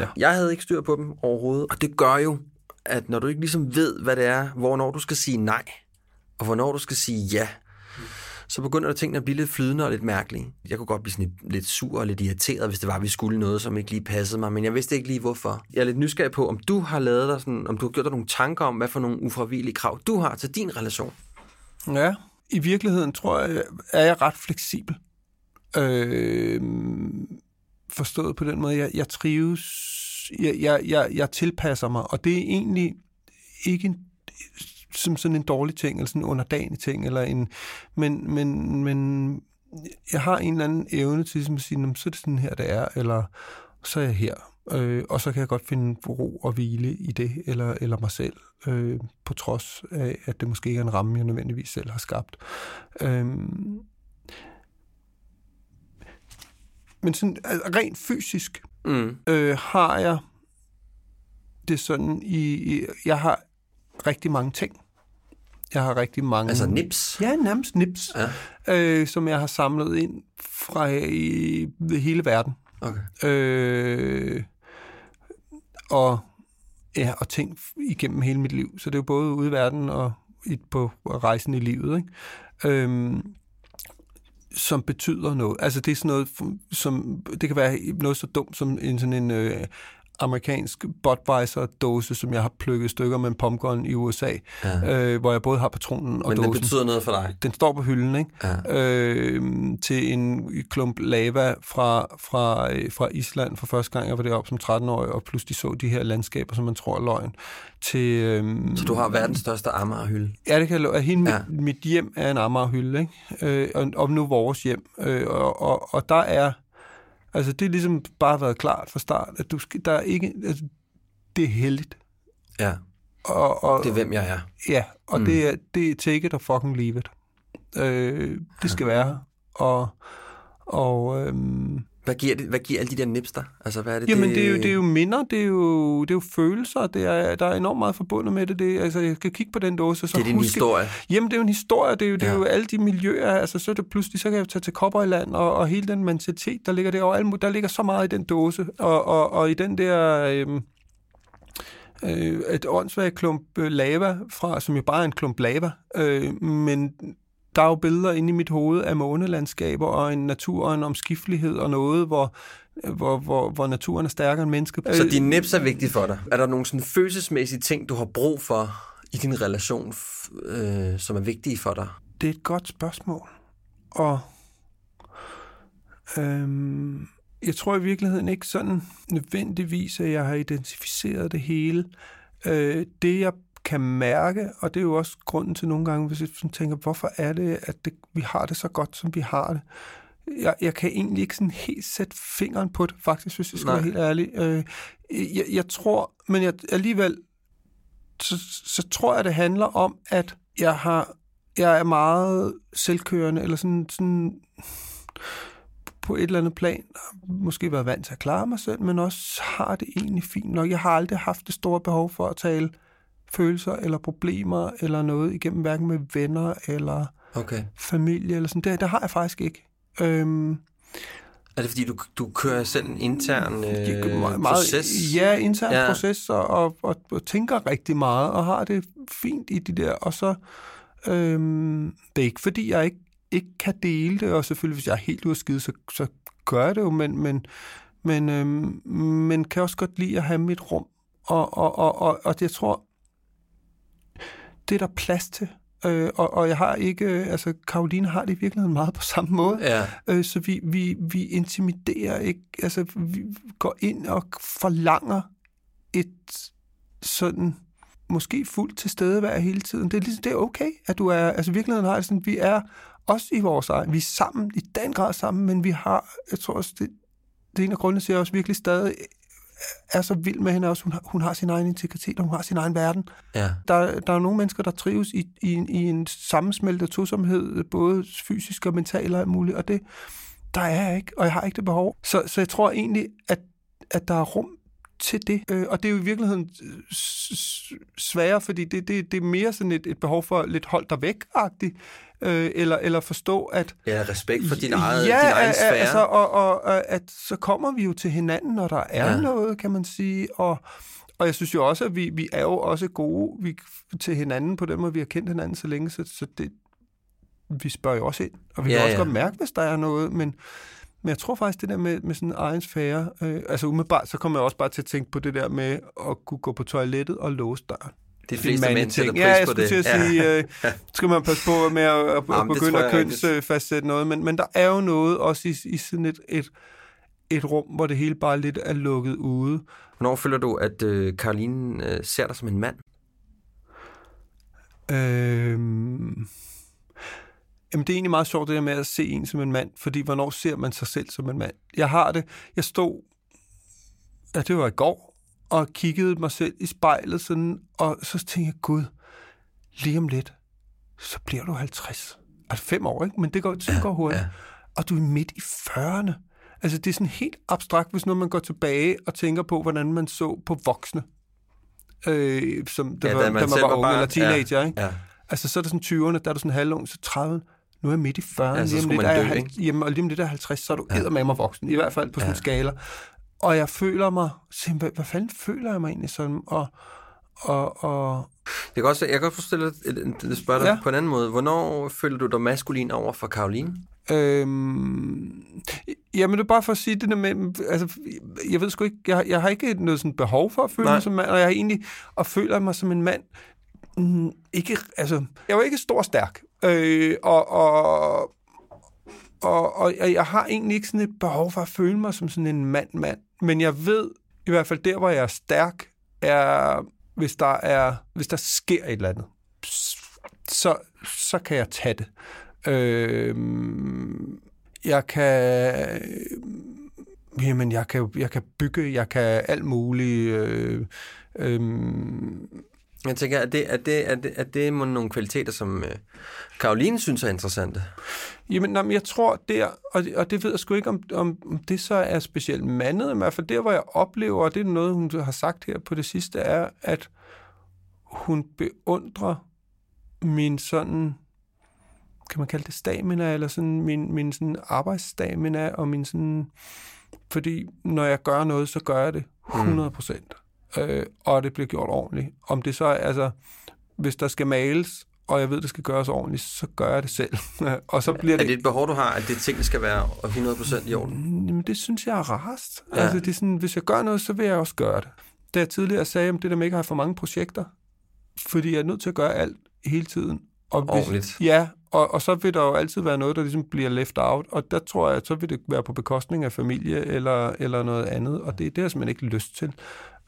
S1: Ja.
S2: Jeg havde ikke styr på dem overhovedet, og det gør jo, at når du ikke ligesom ved, hvad det er, hvornår du skal sige nej, og hvornår du skal sige ja, så begynder der tingene at blive lidt flydende og lidt mærkelige. Jeg kunne godt blive sådan lidt, lidt sur og lidt irriteret, hvis det var, at vi skulle noget, som ikke lige passede mig, men jeg vidste ikke lige hvorfor. Jeg er lidt nysgerrig på, om du har lavet dig sådan, om du har gjort dig nogle tanker om, hvad for nogle ufravigelige krav du har til din relation.
S1: Ja, i virkeligheden tror jeg, er jeg ret fleksibel. Øh, forstået på den måde, jeg, jeg trives, jeg, jeg, jeg, jeg tilpasser mig, og det er egentlig ikke en, som sådan en dårlig ting, eller sådan en underdanig ting, eller en, men, men, men jeg har en eller anden evne til ligesom at sige, "Nå, men så er det sådan her, det er, eller så er jeg her. Øh, og så kan jeg godt finde ro og hvile i det, eller, eller mig selv, øh, på trods af, at det måske ikke er en ramme, jeg nødvendigvis selv har skabt. Øh, men sådan altså, rent fysisk
S2: Mm.
S1: øh, har jeg det sådan, i, i, jeg har rigtig mange ting. Jeg har rigtig mange...
S2: Altså nips?
S1: Ja, nærmest nips,
S2: Ja.
S1: øh, som jeg har samlet ind fra i, i hele verden.
S2: Okay.
S1: Øh, og, ja, og ting igennem hele mit liv. Så det er jo både ude i verden og i, på rejsen i livet, ikke? Øhm, som betyder noget. Altså det er sådan noget, som det kan være noget så dumt som en sådan en øh, amerikansk Budweiser-dåse, som jeg har plukket stykker med en pumpgun i USA, ja. øh, hvor jeg både har patronen og
S2: Men
S1: dåsen.
S2: det betyder noget for dig?
S1: Den står på hylden, ikke?
S2: Ja.
S1: Øh, til en klump lava fra, fra, øh, fra Island for første gang, jeg var deroppe som 13-årig, og pludselig så de her landskaber, som man tror er løgn. Til, øh,
S2: Så du har verdens største Amagerhylde?
S1: Ja, det kan jeg love. Hele
S2: ja.
S1: mit hjem er en Amagerhylde, ikke? Øh, og, og nu vores hjem. Øh, og, og, og der er... Altså, det er ligesom bare været klart fra start, at du skal, der er ikke... Altså, det er heldigt.
S2: Ja,
S1: Og, og,
S2: det er hvem jeg er.
S1: Ja, og
S2: Mm.
S1: det, er, det er take it or fucking leave it. Øh, det skal være her. Og, og øhm,
S2: Hvad giver, det, hvad giver alle de der nips der? Altså, hvad er det?
S1: jamen, det er, jo, det er jo minder, det er jo, det er jo følelser, det er, der er enormt meget forbundet med det. det altså, jeg skal kigge på den dåse, så
S2: det er din
S1: huske,
S2: historie.
S1: Jamen, det er jo en historie, det er jo, det er jo alle de miljøer, altså så er det pludselig, så kan jeg jo tage til Kopperland, og, og hele den mentalitet, der ligger der, og der ligger så meget i den dåse, og, og, og i den der... Øhm, øh, et åndssvagt klump øh, lava, fra, som jo bare er en klump lava, øh, men der er jo billeder inde i mit hoved af månelandskaber og en natur og en omskiftelighed og noget, hvor, hvor, hvor, hvor naturen er stærkere end mennesket.
S2: Så dine nips er vigtige for dig. Er der nogle sådan følelsesmæssige ting, du har brug for i din relation, øh, som er vigtige for dig?
S1: Det er et godt spørgsmål. Og øhm, jeg tror i virkeligheden ikke sådan nødvendigvis, at jeg har identificeret det hele. Øh, det jeg kan mærke, og det er jo også grunden til nogle gange, hvis jeg tænker, hvorfor er det, at det, vi har det så godt, som vi har det. Jeg, jeg kan egentlig ikke sådan helt sætte fingeren på det, faktisk, hvis jeg skal
S2: Nej.
S1: være helt ærlig. Øh, jeg, jeg tror, men jeg, alligevel, så, så tror jeg, det handler om, at jeg har jeg er meget selvkørende, eller sådan, sådan på et eller andet plan, måske været vant til at klare mig selv, men også har det egentlig fint nok. Jeg har aldrig haft det store behov for at tale følelser eller problemer eller noget igennem, hverken med venner eller
S2: Okay.
S1: familie eller sådan. Det, det har jeg faktisk ikke. Øhm,
S2: Er det fordi, du, du kører selv en intern øh,
S1: meget,
S2: proces?
S1: Ja, intern
S2: Ja.
S1: proces, og, og, og, og tænker rigtig meget, og har det fint i de der, og så, øhm, det er ikke fordi, jeg ikke, ikke kan dele det, og selvfølgelig, hvis jeg er helt ude skide, så, så gør jeg det jo, men, men, men, øhm, men kan også godt lide at have mit rum, og, og, og, og, og jeg tror, det er der plads til, øh, og, og jeg har ikke, øh, altså Karoline har det i virkeligheden meget på samme måde,
S2: Ja,
S1: Øh, så vi, vi, vi intimiderer ikke, altså vi går ind og forlanger et sådan måske fuldt tilstedevær hele tiden. Det er, ligesom, det er okay, at du er, altså virkeligheden har det sådan, vi er også i vores egen, vi er sammen, i den grad sammen, men vi har, jeg tror også, det, det er en af grundene til, at jeg også virkelig stadig er så vild med hende også. Hun har, hun har sin egen integritet, og hun har sin egen verden.
S2: ja.
S1: Der, der er nogle mennesker, der trives i, i, en, i en sammensmeltet tosomhed, både fysisk og mental og alt muligt, og det, der er jeg ikke, og jeg har ikke det behov. Så, så jeg tror egentlig, at, at der er rum til det. Øh, og det er jo i virkeligheden øh, sværere, fordi det, det, det er mere sådan et, et behov for lidt hold dig væk-agtigt, øh, eller, eller forstå, at
S2: Ja, respekt for din, eget,
S1: ja,
S2: din egen sfære.
S1: Altså, og, og, og at så kommer vi jo til hinanden, når der er
S2: ja.
S1: noget, kan man sige. Og, og jeg synes jo også, at vi, vi er jo også gode vi, til hinanden på den måde, vi har kendt hinanden så længe, så, så det, vi spørger jo også ind. Og vi
S2: Ja,
S1: kan også
S2: ja.
S1: godt mærke, hvis der er noget, men, men jeg tror faktisk, det der med, med sådan en egen sfære, øh, altså umiddelbart, så kommer jeg også bare til at tænke på det der med at kunne gå på toilettet og låse døren.
S2: De fleste mænd sætter pris
S1: Ja, jeg
S2: på det.
S1: til at sige, øh, skal man passe på med at, at,
S2: Jamen,
S1: begynde at kønsfastsætte noget, men, men der er jo noget også i, i sådan et, et, et rum, hvor det hele bare lidt er lukket ude.
S2: Hvornår føler du, at øh, Karoline øh, ser dig som en mand?
S1: Øhm, jamen, det er egentlig meget sjovt, det der med at se en som en mand, fordi hvornår ser man sig selv som en mand? Jeg har det, jeg stod, ja, det var i går, og kiggede mig selv i spejlet sådan, og så tænkte jeg, gud, lige om lidt, så bliver du 50. Altså fem år, ikke? Men det går, det går hurtigt.
S2: ja.
S1: Og du er midt i 40'erne. Altså, det er sådan helt abstrakt, hvis når man går tilbage og tænker på, hvordan man så på voksne. øh, som da,
S2: Ja, da
S1: var,
S2: man
S1: da man var unge,
S2: barn.
S1: eller teenager,
S2: Ja,
S1: ikke?
S2: ja.
S1: Altså, så er det sådan 20'erne, der er du sådan halvung, så 30'erne. Nu er jeg midt i 40'erne,
S2: Ja, så
S1: lige om lidt
S2: man
S1: er jeg
S2: dø, ikke?
S1: Jamen, og lige om lidt er jeg 50, så er du
S2: Ja.
S1: med mig voksen, i hvert fald på sådan en
S2: Ja.
S1: skala. Og jeg føler mig, simpelthen, hvad, fanden føler jeg mig egentlig sådan? Og, og, og
S2: Jeg kan også jeg kan et, et, et spørge dig ja. På en anden måde. Hvornår føler du dig maskulin over for Karoline?
S1: Øhm, jamen, det er bare for at sige det der med, altså, jeg ved sgu ikke, jeg, jeg har ikke noget sådan behov for at føle
S2: Nej.
S1: mig som mand, og jeg har egentlig, og føler mig som en mand, mm, ikke, altså, jeg er jo ikke stor og stærk, øh, og, og, og, og jeg jeg har egentlig ikke sådan et behov for at føle mig som sådan en mand-mand, men jeg ved, i hvert fald der, hvor jeg er stærk, er, hvis der er, hvis der sker et eller andet, så, så kan jeg tage det. Øh, jeg kan... Jamen, jeg kan, jeg kan bygge, jeg kan alt muligt. Øh, øh,
S2: jeg tænker, er det, er det, er det, er det mon nogle kvaliteter, som øh, Karoline synes er interessante?
S1: Jamen, nej, men jeg tror der, og, det- og det ved jeg sgu ikke, om, om det så er specielt mandet, men i hvert fald der, hvor jeg oplever, og det er noget, hun har sagt her på det sidste, er, at hun beundrer min sådan, kan man kalde det stamina, eller sådan min, min sådan arbejdsstamina, og min sådan, fordi når jeg gør noget, så gør jeg det 100 procent, øh, og det bliver gjort ordentligt. Om det så er, altså, hvis der skal males, og jeg ved, det skal gøres ordentligt, så gør jeg det selv. og så bliver
S2: Er
S1: det...
S2: det et behov, du har, at det ting skal være 100% i orden?
S1: Jamen, det synes jeg er rarest.
S2: Ja.
S1: Ja. Altså, det er sådan, hvis jeg gør noget, så vil jeg også gøre det. Da jeg tidligere sagde om det der med ikke at have for mange projekter, fordi jeg er nødt til at gøre alt hele tiden. Og hvis,
S2: Ordentligt.
S1: Ja, og, og så vil der jo altid være noget, der ligesom bliver left out, og der tror jeg, at så vil det være på bekostning af familie eller, eller noget andet, og det, det har jeg simpelthen ikke lyst til.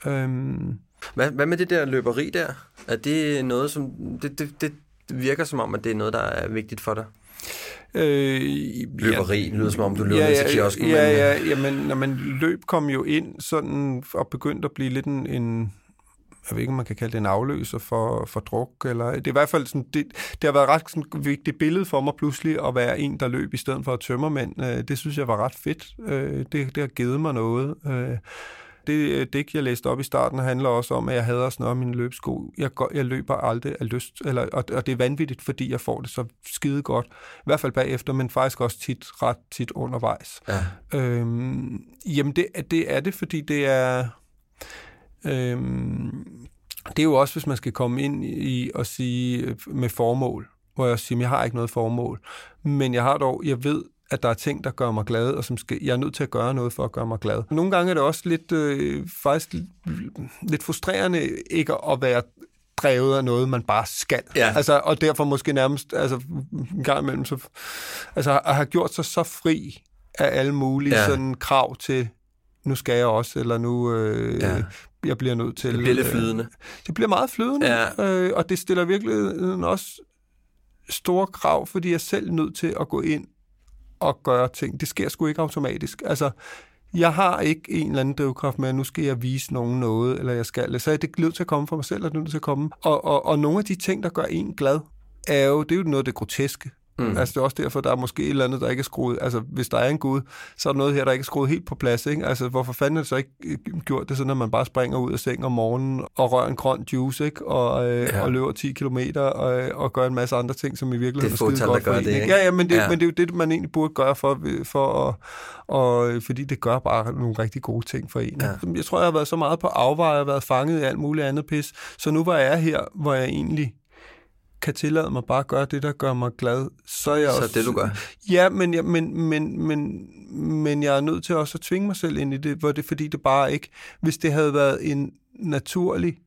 S1: Øhm,
S2: Hvad, hvad med det der løberi der? Er det noget, som... Det, det, det virker som om, at det er noget, der er vigtigt for dig.
S1: øh,
S2: Løberi, det lyder som om, du løber
S1: ja, ja,
S2: til kiosken.
S1: Ja,
S2: men, øh,
S1: ja, jamen, når man løb kom jo ind sådan og begyndte at blive lidt en, en jeg ved ikke, om man kan kalde det en afløser for, for druk, eller det er i hvert fald sådan, det, det har været ret sådan, vigtigt billede for mig pludselig at være en, der løb i stedet for at tømmermænd. Øh, Det synes jeg var ret fedt. Øh, Det, det har givet mig noget. Øh, Det digt, jeg læste op i starten, handler også om, at jeg hader at snøre mine løbsko. Jeg, går, jeg løber aldrig af lyst, eller, og, og det er vanvittigt, fordi jeg får det så skide godt. I hvert fald bagefter, men faktisk også tit, ret tit undervejs.
S2: Ja.
S1: Øhm, jamen, det, det er det, fordi det er... Øhm, det er jo også, hvis man skal komme ind i og sige øh, med formål, hvor jeg siger, at jeg har ikke noget formål, men jeg har dog, jeg ved, at der er ting, der gør mig glad, og som skal, jeg er nødt til at gøre noget for at gøre mig glad. Nogle gange er det også lidt, øh, faktisk lidt frustrerende ikke at være drevet af noget, man bare skal.
S2: Ja.
S1: Altså, og derfor måske nærmest altså, en gang imellem, så, altså at have gjort sig så fri af alle mulige
S2: Ja.
S1: sådan krav til, nu skal jeg også, eller nu øh,
S2: Ja.
S1: jeg bliver nødt til...
S2: Det bliver lidt
S1: øh,
S2: flydende.
S1: det bliver meget flydende,
S2: Ja.
S1: øh, og det stiller virkelig også store krav, fordi jeg er selv nødt til at gå ind og gøre ting. Det sker sgu ikke automatisk. Altså, jeg har ikke en eller anden drivkraft med, at nu skal jeg vise nogen noget, eller jeg skal. Så er det nødt til at komme for mig selv, og det er nødt til at komme. Og, og, og nogle af de ting, der gør en glad, er jo, det er jo noget af det groteske. Mm. Altså, det er også derfor, der er måske et eller andet, der ikke er skruet. Altså, hvis der er en Gud, så er der noget her, der ikke er skruet helt på plads. Ikke? Altså, hvorfor fanden er det så ikke øh, gjort det sådan, at man bare springer ud af sengen om morgenen og rører en grøn juice, ikke? Og, øh,
S2: Ja.
S1: og løber 10 kilometer og, og gør en masse andre ting, som i virkeligheden
S2: Det er
S1: er skide godt for en,
S2: det,
S1: ikke? Ja, ja, men det,
S2: Ja.
S1: men det er jo det, man egentlig burde gøre for, for at, og, fordi det gør bare nogle rigtig gode ting for en.
S2: Ja.
S1: Jeg tror, jeg har været så meget på afveje, har været fanget i alt muligt andet pis, så nu hvor jeg er her, hvor jeg egentlig kan tillade mig bare at gøre det, der gør mig glad, så er jeg
S2: Så
S1: også...
S2: det, du gør.
S1: Ja, men, jeg, men, men, men, men jeg er nødt til også at tvinge mig selv ind i det, hvor det fordi det bare ikke... Hvis det havde været en naturlig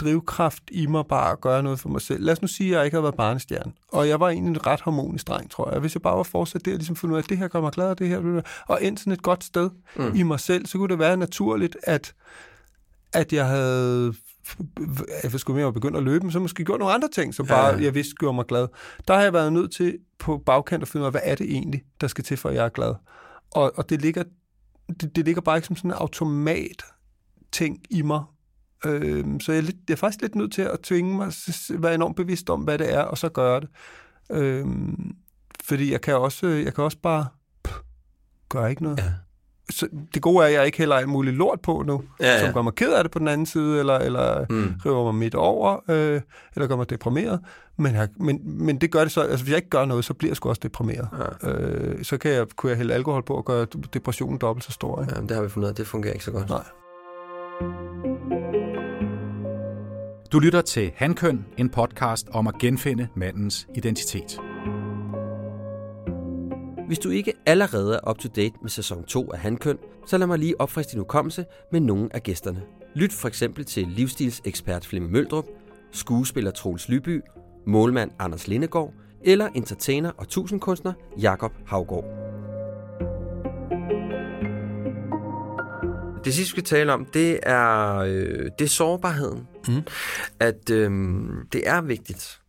S1: drivkraft i mig bare at gøre noget for mig selv. Lad os nu sige, at jeg ikke havde været barnestjerne, og jeg var egentlig en ret harmonisk dreng, tror jeg. Hvis jeg bare var fortsat der, og ligesom fundet ud af, at det her gør mig glad, og det her, og ind sådan et godt sted mm. i mig selv, så kunne det være naturligt, at, at jeg havde jeg skulle mere begyndt at løbe, så måske gjort nogle andre ting, som bare,
S2: Ja.
S1: jeg vidste, gjorde mig glad. Der har jeg været nødt til på bagkant at finde ud af, hvad er det egentlig, der skal til, for at jeg er glad. Og, og det, ligger, det, det ligger bare ikke som sådan en automat ting i mig. Øhm, så jeg er, lidt, jeg er faktisk lidt nødt til at tvinge mig, være enormt bevidst om, hvad det er, og så gøre det. Øhm, fordi jeg kan også, jeg kan også bare pff, gøre ikke noget.
S2: Ja.
S1: Så det gode er, at jeg ikke hælder alt muligt lort på nu,
S2: Ja, ja.
S1: som gør mig ked af det på den anden side, eller, eller
S2: Mm.
S1: river mig midt over, øh, eller gør mig deprimeret. Men, jeg, men, men det gør det så, altså hvis jeg ikke gør noget, så bliver jeg sgu også deprimeret.
S2: Ja.
S1: Øh, så kan jeg, kunne jeg hælde alkohol på og gøre depressionen dobbelt så stor. Ikke?
S2: Jamen, det har vi fundet ud af, det fungerer ikke så godt.
S1: Nej.
S6: Du lytter til Hankøn, en podcast om at genfinde mandens identitet.
S2: Hvis du ikke allerede er up to date med sæson 2 af Handkøn, så lad mig lige opfriske din hukommelse med nogle af gæsterne. Lyt for eksempel til livsstilsekspert Flemming Møldrup, skuespiller Troels Lyby, målmand Anders Lindegård eller entertainer og tusindkunstner Jakob Havgård. Det sidste, vi skal tale om, det er, øh, det er sårbarheden.
S1: Mm.
S2: At øh, det er vigtigt,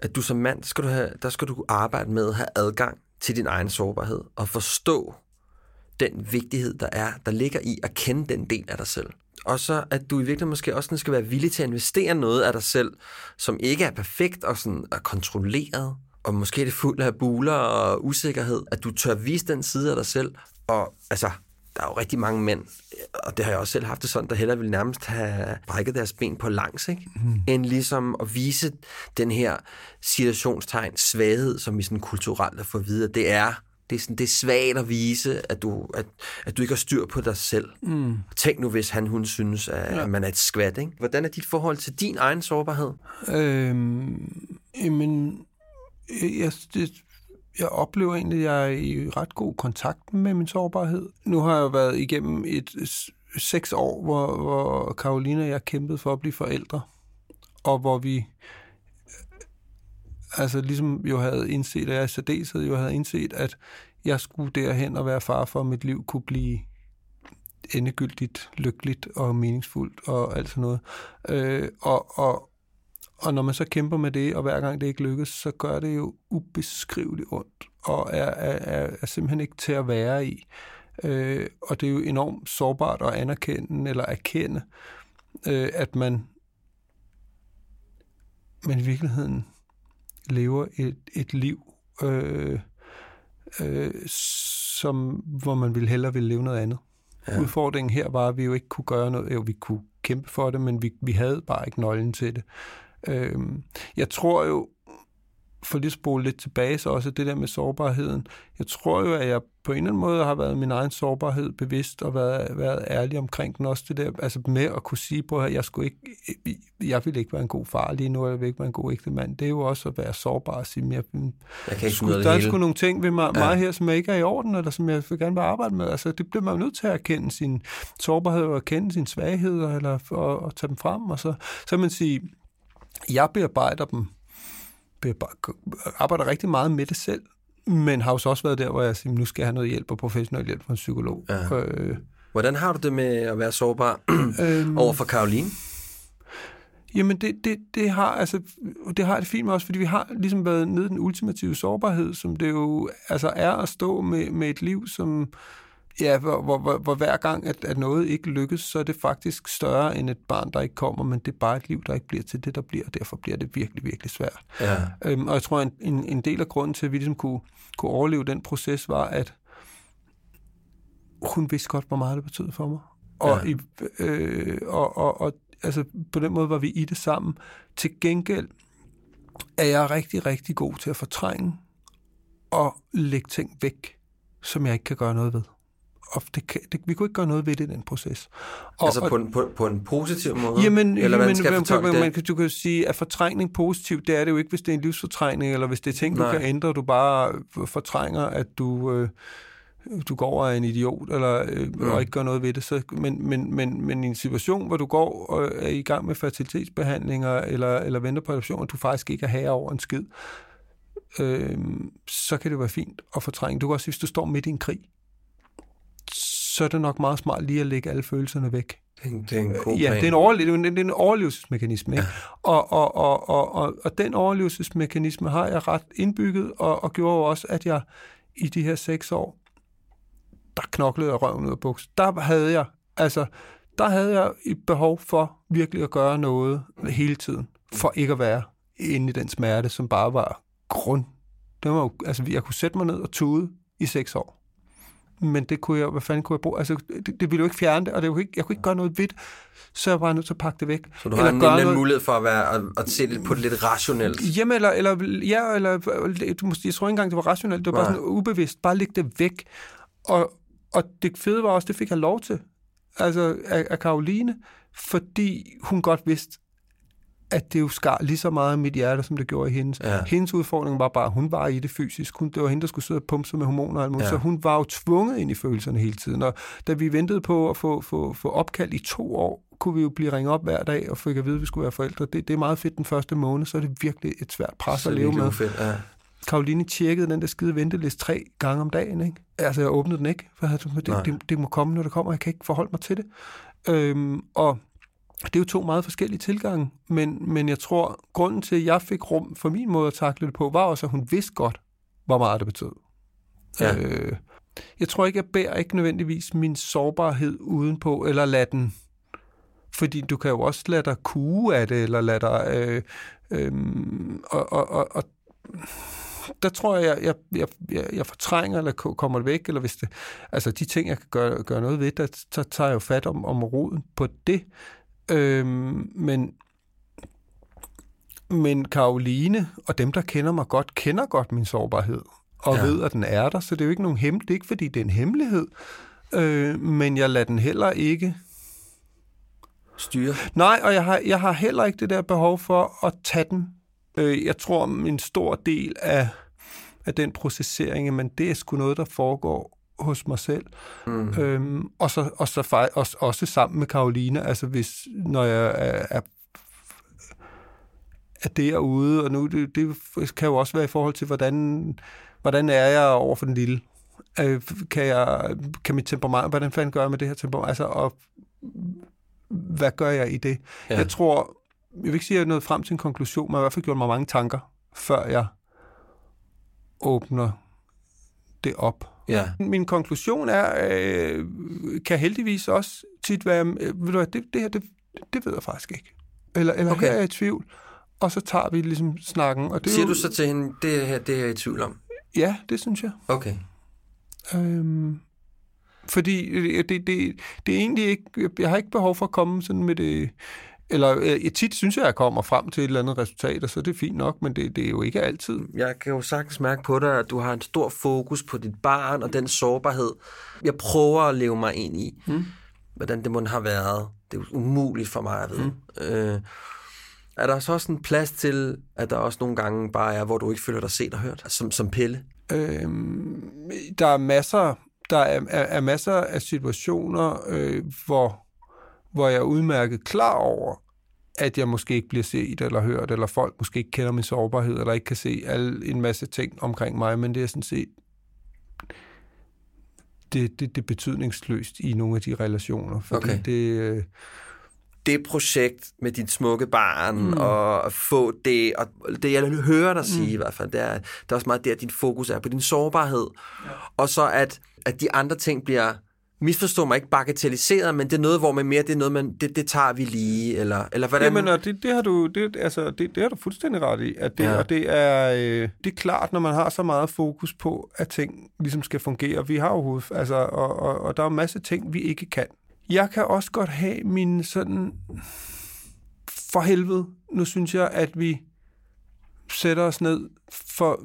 S2: at du som mand, skal du have, der skal du arbejde med at have adgang til din egen sårbarhed og forstå den vigtighed, der er, der ligger i at kende den del af dig selv. Og så at du i virkeligheden måske også sådan skal være villig til at investere noget af dig selv, som ikke er perfekt og sådan er kontrolleret, og måske er det fuld af buler og usikkerhed, at du tør vise den side af dig selv. Og altså, der er jo rigtig mange mænd, og det har jeg også selv haft det sådan, der hellere vil nærmest have brækket deres ben på langs, ikke? Mm. end ligesom at vise den her situationstegn svaghed, som vi sådan kulturelt har fået at vide, at det er det er, sådan, det er svagt at vise, at du, at, at du ikke har styr på dig selv. Mm. Tænk nu, hvis han, hun synes, at, ja. at man er et skvat. Ikke? Hvordan er dit forhold til din egen sårbarhed?
S1: Øhm, jamen, jeg, det, jeg oplever egentlig, at jeg er i ret god kontakt med min sårbarhed. Nu har jeg været igennem et seks år, hvor, hvor Karoline og jeg kæmpede for at blive forældre, og hvor vi altså ligesom jo havde indset, og jeg i særdeleshed jo havde indset, at jeg skulle derhen og være far for, at mit liv kunne blive endegyldigt lykkeligt og meningsfuldt og alt sådan noget. Øh, og, og, og når man så kæmper med det, og hver gang det ikke lykkes, så gør det jo ubeskriveligt ondt, og er, er, er, er simpelthen ikke til at være i. Øh, og det er jo enormt sårbart at anerkende eller erkende, øh, at man, man i virkeligheden lever et, et liv, øh, øh, som, hvor man ville hellere ville leve noget andet. Ja. Udfordringen her var, at vi jo ikke kunne gøre noget. Jo, vi kunne kæmpe for det, men vi, vi havde bare ikke nøglen til det. Øhm, jeg tror jo, for lige at spole lidt tilbage, så også det der med sårbarheden. Jeg tror jo, at jeg på en eller anden måde har været min egen sårbarhed bevidst og været, været ærlig omkring den. Også det der, altså med at kunne sige på, at jeg, skulle ikke, jeg ville ikke være en god far lige nu, eller jeg vil ikke være en god ægte mand. Det er jo også at være sårbar og sige, jeg,
S2: Jeg kan ikke
S1: skulle, der er sgu nogle ting ved mig,
S2: Ja.
S1: mig her, som jeg ikke er i orden, eller som jeg vil gerne vil arbejde med. Altså, det bliver man jo nødt til at erkende sin sårbarhed og erkende sine svagheder, eller og, og tage dem frem. Og så, så man sige, jeg bearbejder dem, bearbe- arbejder rigtig meget med det selv, men har jo så også været der, hvor jeg siger, nu skal jeg have noget hjælp og professionel hjælp fra en psykolog.
S2: Ja.
S1: Øh,
S2: Hvordan har du det med at være sårbar
S1: øhm,
S2: over for Karoline?
S1: Jamen, det, det, det, har, altså, det har det fint med os, fordi vi har ligesom været nede i den ultimative sårbarhed, som det jo altså er at stå med, med et liv, som ja, hvor, hvor, hvor, hvor hver gang, at, at noget ikke lykkes, så er det faktisk større end et barn, der ikke kommer, men det er bare et liv, der ikke bliver til det, der bliver, og derfor bliver det virkelig, virkelig svært.
S2: Ja.
S1: Øhm, og jeg tror, en, en, en del af grunden til, at vi ligesom kunne, kunne overleve den proces, var, at hun vidste godt, hvor meget det betød for mig. Og,
S2: Ja.
S1: i, øh, og, og, og altså, på den måde var vi i det sammen. Til gengæld er jeg rigtig, rigtig god til at fortrænge og lægge ting væk, som jeg ikke kan gøre noget ved. Og det kan, det, vi kunne ikke gøre noget ved det i den proces. Og,
S2: Altså på en, på, på en positiv måde?
S1: Jamen,
S2: Eller
S1: jamen,
S2: skal
S1: man, man, man, du kan jo sige, at fortrængning positivt, det er det jo ikke, hvis det er en livsfortrængning, eller hvis det er ting,
S2: Nej.
S1: du kan ændre, du bare fortrænger, at du, øh, du går og er en idiot, eller, øh,
S2: Mm.
S1: og ikke gør noget ved det. Så, men, men, men, men i en situation, hvor du går og er i gang med fertilitetsbehandlinger, eller, eller venter på adoption, og du faktisk ikke er herre over en skid, øh, så kan det være fint at fortrænge. Du kan også hvis du står midt i en krig, så er det nok meget smart lige at lægge alle følelserne væk.
S2: Det er en- god
S1: Ja, det er en, overle- det er en, det er en overlevelsesmekanisme. Ikke? Og, og, og, og, og, og den overlevelsesmekanisme har jeg ret indbygget, og, og gjorde jo også, at jeg i de her seks år, der knoklede jeg røven ud af buks. Der havde jeg, altså, der havde jeg et behov for virkelig at gøre noget hele tiden, for ikke at være inde i den smerte, som bare var grund. Det var jo, altså, jeg kunne sætte mig ned og tude i seks år. Men det kunne jeg, hvad fanden kunne jeg bruge? Altså, det, det ville jo ikke fjerne det, og det kunne ikke, jeg kunne ikke gøre noget ved det, så jeg var bare nødt til at pakke det væk.
S2: Så du har en, noget... mulighed for at, være, at, at se det på det lidt rationelt?
S1: Jamen, eller, eller, ja, eller du måske, jeg tror ikke engang, det var rationelt, det var bare sådan ubevidst, bare lægge det væk. Og, og det fede var også, det fik jeg lov til, altså af, af Karoline, fordi hun godt vidste, at det jo skar lige så meget i mit hjerte, som det gjorde i hendes. Ja. Hendes udfordring var bare, at hun var i det fysisk. Hun, det var hende, der skulle sidde og pumpe sig med hormoner og alt muligt. Ja. Så hun var jo tvunget ind i følelserne hele tiden. Og da vi ventede på at få, få, få opkald i to år, kunne vi jo blive ringet op hver dag og få at vide, at vi skulle være forældre. Det, det er meget fedt den første måned, så er det virkelig et svært pres så at leve med.
S2: Fedt, ja.
S1: Karoline tjekkede den der skide venteliste tre gange om dagen. Ikke? Altså, jeg åbnede den ikke, for det, det, det, må komme, når det kommer. Jeg kan ikke forholde mig til det. Øhm, og det er jo to meget forskellige tilgange, men, men jeg tror, grunden til, at jeg fik rum for min måde at takle det på, var også, at hun vidste godt, hvor meget det betød. Ja. Øh, jeg tror ikke, jeg bærer ikke nødvendigvis min sårbarhed udenpå, eller lade den... Fordi du kan jo også lade dig kue af det, eller lade dig... Øh, øh, og, og, og, og der tror jeg, jeg, jeg, jeg, jeg fortrænger, eller kommer det væk, eller hvis det, altså de ting, jeg kan gøre, gøre noget ved, der, så tager jeg jo fat om, om roden på det. Øhm, men, men Karoline og dem, der kender mig godt, kender godt min sårbarhed og ja. ved, at den er der. Så det er jo ikke nogen hem det er ikke, fordi det er en hemmelighed. Øh, men jeg lader den heller ikke
S2: styre.
S1: Nej, og jeg har, jeg har heller ikke det der behov for at tage den. Øh, jeg tror, en stor del af, af den processering, men det er sgu noget, der foregår hos mig selv. Mm. Øhm, og så, og så også, også sammen med Karoline, altså hvis, når jeg er, er, er derude, og nu, det, det kan jo også være i forhold til, hvordan, hvordan er jeg over for den lille? Øh, kan, jeg, kan mit temperament, hvordan fanden gør jeg med det her temperament? Altså, og hvad gør jeg i det? Ja. Jeg tror, jeg vil ikke sige, at jeg er nået frem til en konklusion, men jeg har i hvert fald gjort mig mange tanker, før jeg åbner det op.
S2: Ja.
S1: Min konklusion er, øh, kan heldigvis også tit være, øh, ved du hvad, det, det her, det, det ved jeg faktisk ikke. Eller, eller okay. her er jeg i tvivl. Og så tager vi ligesom snakken. Og det
S2: Siger
S1: jo,
S2: du så til hende, det her, det er jeg i tvivl om?
S1: Ja, det synes jeg.
S2: Okay.
S1: Øhm, fordi det, det, det, det er egentlig ikke, jeg har ikke behov for at komme sådan med det, eller øh, tit synes jeg, at jeg kommer frem til et eller andet resultat, og så er det fint nok, men det, det er jo ikke altid.
S2: Jeg kan jo sagtens mærke på dig, at du har en stor fokus på dit barn og den sårbarhed. Jeg prøver at leve mig ind i, hmm. hvordan det må have været. Det er jo umuligt for mig at vide. Hmm. Øh, er der så også en plads til, at der også nogle gange bare er, hvor du ikke føler dig set og hørt, som, som pille?
S1: Øhm, der er masser, der er, er, er masser af situationer, øh, hvor hvor jeg er udmærket klar over, at jeg måske ikke bliver set eller hørt, eller folk måske ikke kender min sårbarhed, eller ikke kan se alle, en masse ting omkring mig, men det er sådan set det, det, det er betydningsløst i nogle af de relationer. Fordi okay. det, øh...
S2: det projekt med dit smukke barn, mm. og at få det, og det jeg hører dig sige mm. i hvert fald, det er, det er også meget der, at din fokus er på din sårbarhed, ja. og så at, at de andre ting bliver misforstå mig ikke bagatelliseret, men det er noget, hvor man mere, det er noget, man, det, det tager vi lige, eller, eller hvordan?
S1: Jamen, og det, det har du, det, altså, det, det har du fuldstændig ret i, at det, ja. og det er, øh, det er klart, når man har så meget fokus på, at ting ligesom skal fungere. Vi har jo altså, og, og, og der er en masse ting, vi ikke kan. Jeg kan også godt have min sådan, for helvede, nu synes jeg, at vi sætter os ned for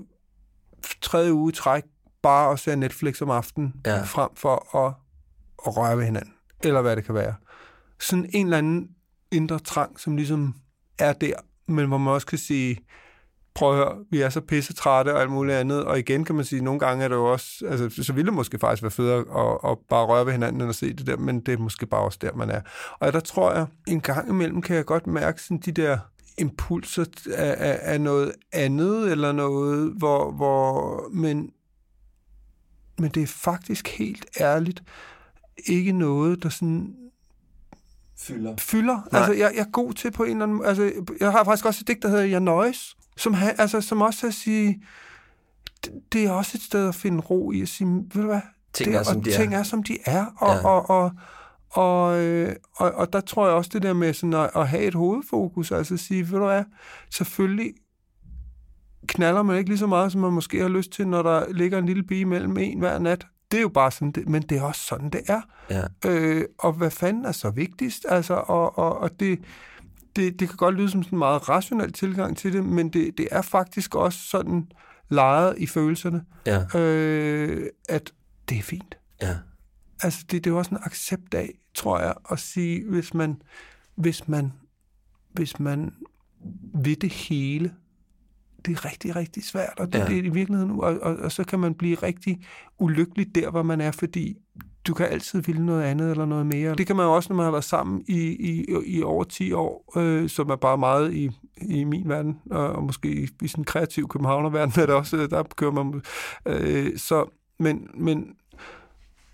S1: tredje uge træk, bare at se Netflix om aftenen, ja. frem for at at røre ved hinanden, eller hvad det kan være. Sådan en eller anden indre trang, som ligesom er der, men hvor man også kan sige, prøv at høre, vi er så pisse trætte og alt muligt andet, og igen kan man sige, nogle gange er det jo også, altså så ville det måske faktisk være federe at, at bare røre ved hinanden end at se det der, men det er måske bare også der, man er. Og der tror jeg, en gang imellem kan jeg godt mærke sådan de der impulser af, af, af noget andet, eller noget, hvor, hvor men, men det er faktisk helt ærligt, ikke noget, der sådan
S2: fylder.
S1: Fylder. Nej. Altså, jeg, jeg er god til på en eller anden Altså, jeg har faktisk også et digt, der hedder Jeg Nøjes, som, ha, altså, som også at sige, det, det er også et sted at finde ro i at sige, ved du hvad?
S2: Ting er,
S1: det,
S2: som og de
S1: ting er. er, som de er. Og, ja. og, og, og, øh, og, og der tror jeg også det der med sådan at, at have et hovedfokus, altså at sige, ved du hvad, selvfølgelig knaller man ikke lige så meget, som man måske har lyst til, når der ligger en lille bi mellem en hver nat det er jo bare sådan, det, men det er også sådan, det er.
S2: Ja.
S1: Øh, og hvad fanden er så vigtigst? Altså, og, og, og det, det, det kan godt lyde som sådan en meget rationel tilgang til det, men det, det er faktisk også sådan lejet i følelserne,
S2: Ja.
S1: øh, at det er fint.
S2: Ja.
S1: Altså, det, det er jo også en accept af, tror jeg, at sige, hvis man, hvis man, hvis man vil det hele, det er rigtig, rigtig svært, og det,
S2: Ja.
S1: det er i virkeligheden, og, og, og så kan man blive rigtig ulykkelig der, hvor man er, fordi du kan altid ville noget andet eller noget mere. Det kan man jo også, når man har været sammen i, i, i over 10 år, øh, som er bare meget i, i min verden, og, og måske i, i sådan en kreativ københavnerverden, er det også, der kører man... Øh, så, men, men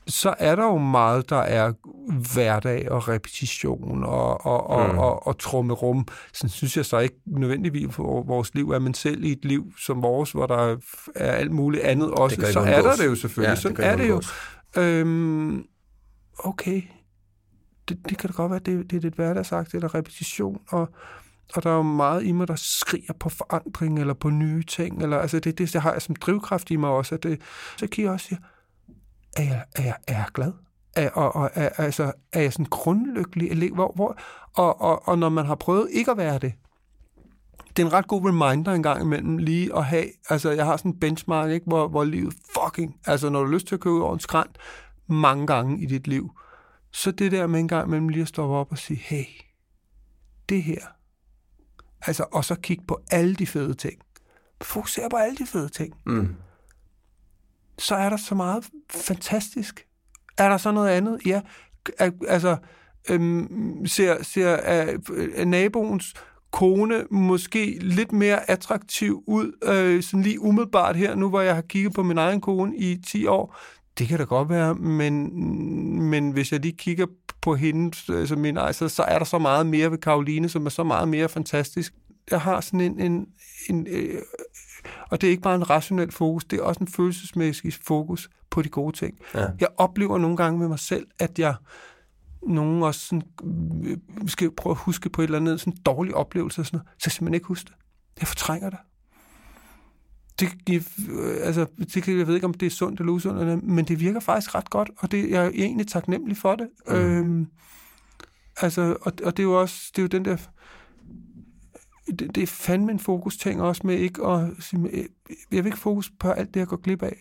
S1: så er der jo meget, der er hverdag og repetition og, og, og,
S2: Mm.
S1: mm. og, og trummerum. Sådan synes jeg så ikke nødvendigvis for vores liv, er men selv i et liv som vores, hvor der er alt muligt andet også, så er der det jo selvfølgelig.
S2: Ja,
S1: Sådan
S2: det
S1: er det jo. Øhm, okay, det, det kan da godt være, det, det er lidt hverdagsagt eller repetition, og, og der er jo meget i mig, der skriger på forandring eller på nye ting. Eller, altså det, det, det har jeg som drivkraft i mig også. At det, så kan jeg også sige, er jeg, er jeg, er jeg glad? Er, og, og, er, altså, er jeg sådan grundlykkelig? Eller, hvor, hvor, og, og, og når man har prøvet ikke at være det, det er en ret god reminder en gang imellem lige at have, altså jeg har sådan en benchmark, ikke, hvor, hvor livet fucking, altså når du har lyst til at køre ud over en skrant mange gange i dit liv, så det der med en gang imellem lige at stoppe op og sige, hey, det her, altså og så kigge på alle de fede ting. Fokuser på alle de fede ting.
S2: Mm.
S1: Så er der så meget fantastisk. Er der så noget andet? Ja, altså øhm, ser, ser er, er naboens kone måske lidt mere attraktiv ud, øh, sådan lige umiddelbart her, nu hvor jeg har kigget på min egen kone i 10 år. Det kan da godt være, men, men hvis jeg lige kigger på hende, altså min altså, så, så er der så meget mere ved Karoline, som er så meget mere fantastisk. Jeg har sådan en, en, en øh, og det er ikke bare en rationel fokus, det er også en følelsesmæssig fokus på de gode ting.
S2: Ja.
S1: Jeg oplever nogle gange med mig selv, at jeg nogen også sådan, øh, skal prøve at huske på et eller andet sådan en dårlig oplevelse og sådan noget, så jeg simpelthen ikke huske det. Jeg fortrænger det. Det, jeg, øh, altså, det jeg ved ikke, om det er sundt eller usundt, eller, men det virker faktisk ret godt, og det, jeg er egentlig taknemmelig for det. Mm. Øhm, altså, og, og det er jo også, det er jo den der, det, det er fandme en fokus ting også med ikke at, sige, øh, jeg vil ikke fokus på alt det, jeg går glip af.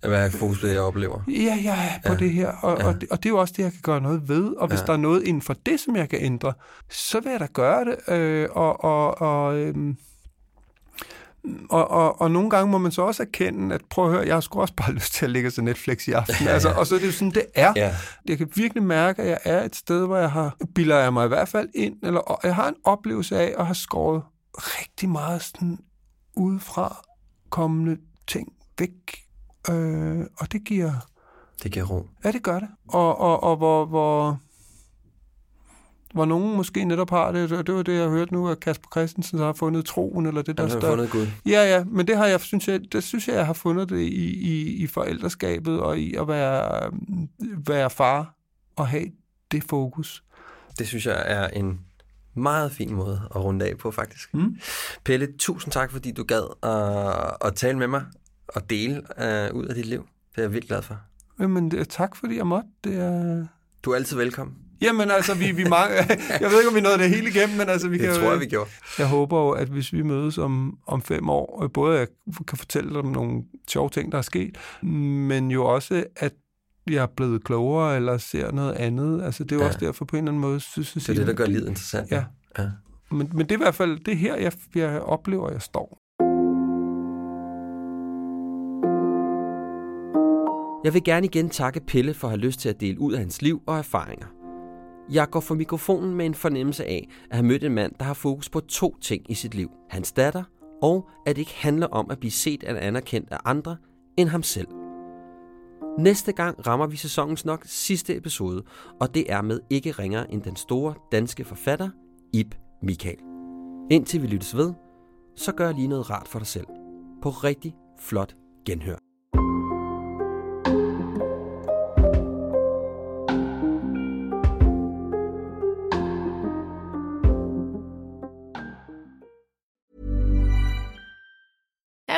S2: Hvad er fokus på det, jeg oplever?
S1: Ja, jeg er på
S2: Ja.
S1: ja. det her, og,
S2: Ja.
S1: ja. og, det, og det er jo også det, jeg kan gøre noget ved. Og hvis
S2: Ja.
S1: ja. der er noget inden for det, som jeg kan ændre, så vil jeg da gøre det. Øh, og, og, og, øhm, og, og, og nogle gange må man så også erkende, at prøv at høre, jeg har sgu også bare lyst til at ligge til Netflix i aften. Altså, og så er det jo sådan, det er.
S2: Ja.
S1: Jeg kan virkelig mærke, at jeg er et sted, hvor jeg har, bilder jeg mig i hvert fald ind, eller og jeg har en oplevelse af at have skåret rigtig meget sådan udefra kommende ting væk. Øh, og det giver...
S2: Det giver ro.
S1: Ja, det gør det. Og, og, og hvor, hvor, hvor nogen måske netop har det, og det var det, jeg hørte nu, at Kasper Christensen har fundet troen, eller det der
S2: Han har
S1: større-
S2: fundet Gud.
S1: Ja, ja, men det har jeg, synes jeg, det synes jeg, jeg har fundet det i, i, i forældreskabet, og i at være, være far, og have det fokus.
S2: Det synes jeg er en meget fin måde at runde af på, faktisk.
S1: Mm.
S2: Pelle, tusind tak, fordi du gad at, at tale med mig og dele uh, ud af dit liv. Det er jeg vildt glad for.
S1: Jamen, tak fordi jeg måtte. Det er...
S2: Du er altid velkommen.
S1: Jamen, altså, vi, vi mange, jeg ved ikke, om vi nåede det hele igennem, men altså, vi
S2: Det
S1: kan jo-
S2: tror jeg, vi gjorde.
S1: Jeg håber jo, at hvis vi mødes om, om fem år, øh, både jeg kan fortælle dig om nogle sjove ting, der er sket, men jo også, at jeg er blevet klogere, eller ser noget andet. Altså, det er jo
S2: Ja.
S1: også derfor på en eller anden måde, synes jeg...
S2: Det er det, der gør livet interessant.
S1: Ja.
S2: ja.
S1: Men, men det er i hvert fald det her, jeg, jeg oplever, jeg står.
S2: Jeg vil gerne igen takke Pelle for at have lyst til at dele ud af hans liv og erfaringer. Jeg går for mikrofonen med en fornemmelse af at have mødt en mand, der har fokus på to ting i sit liv. Hans datter, og at det ikke handler om at blive set eller anerkendt af andre end ham selv. Næste gang rammer vi sæsonens nok sidste episode, og det er med ikke ringere end den store danske forfatter, Ib Michael. Indtil vi lyttes ved, så gør lige noget rart for dig selv. På rigtig flot genhør.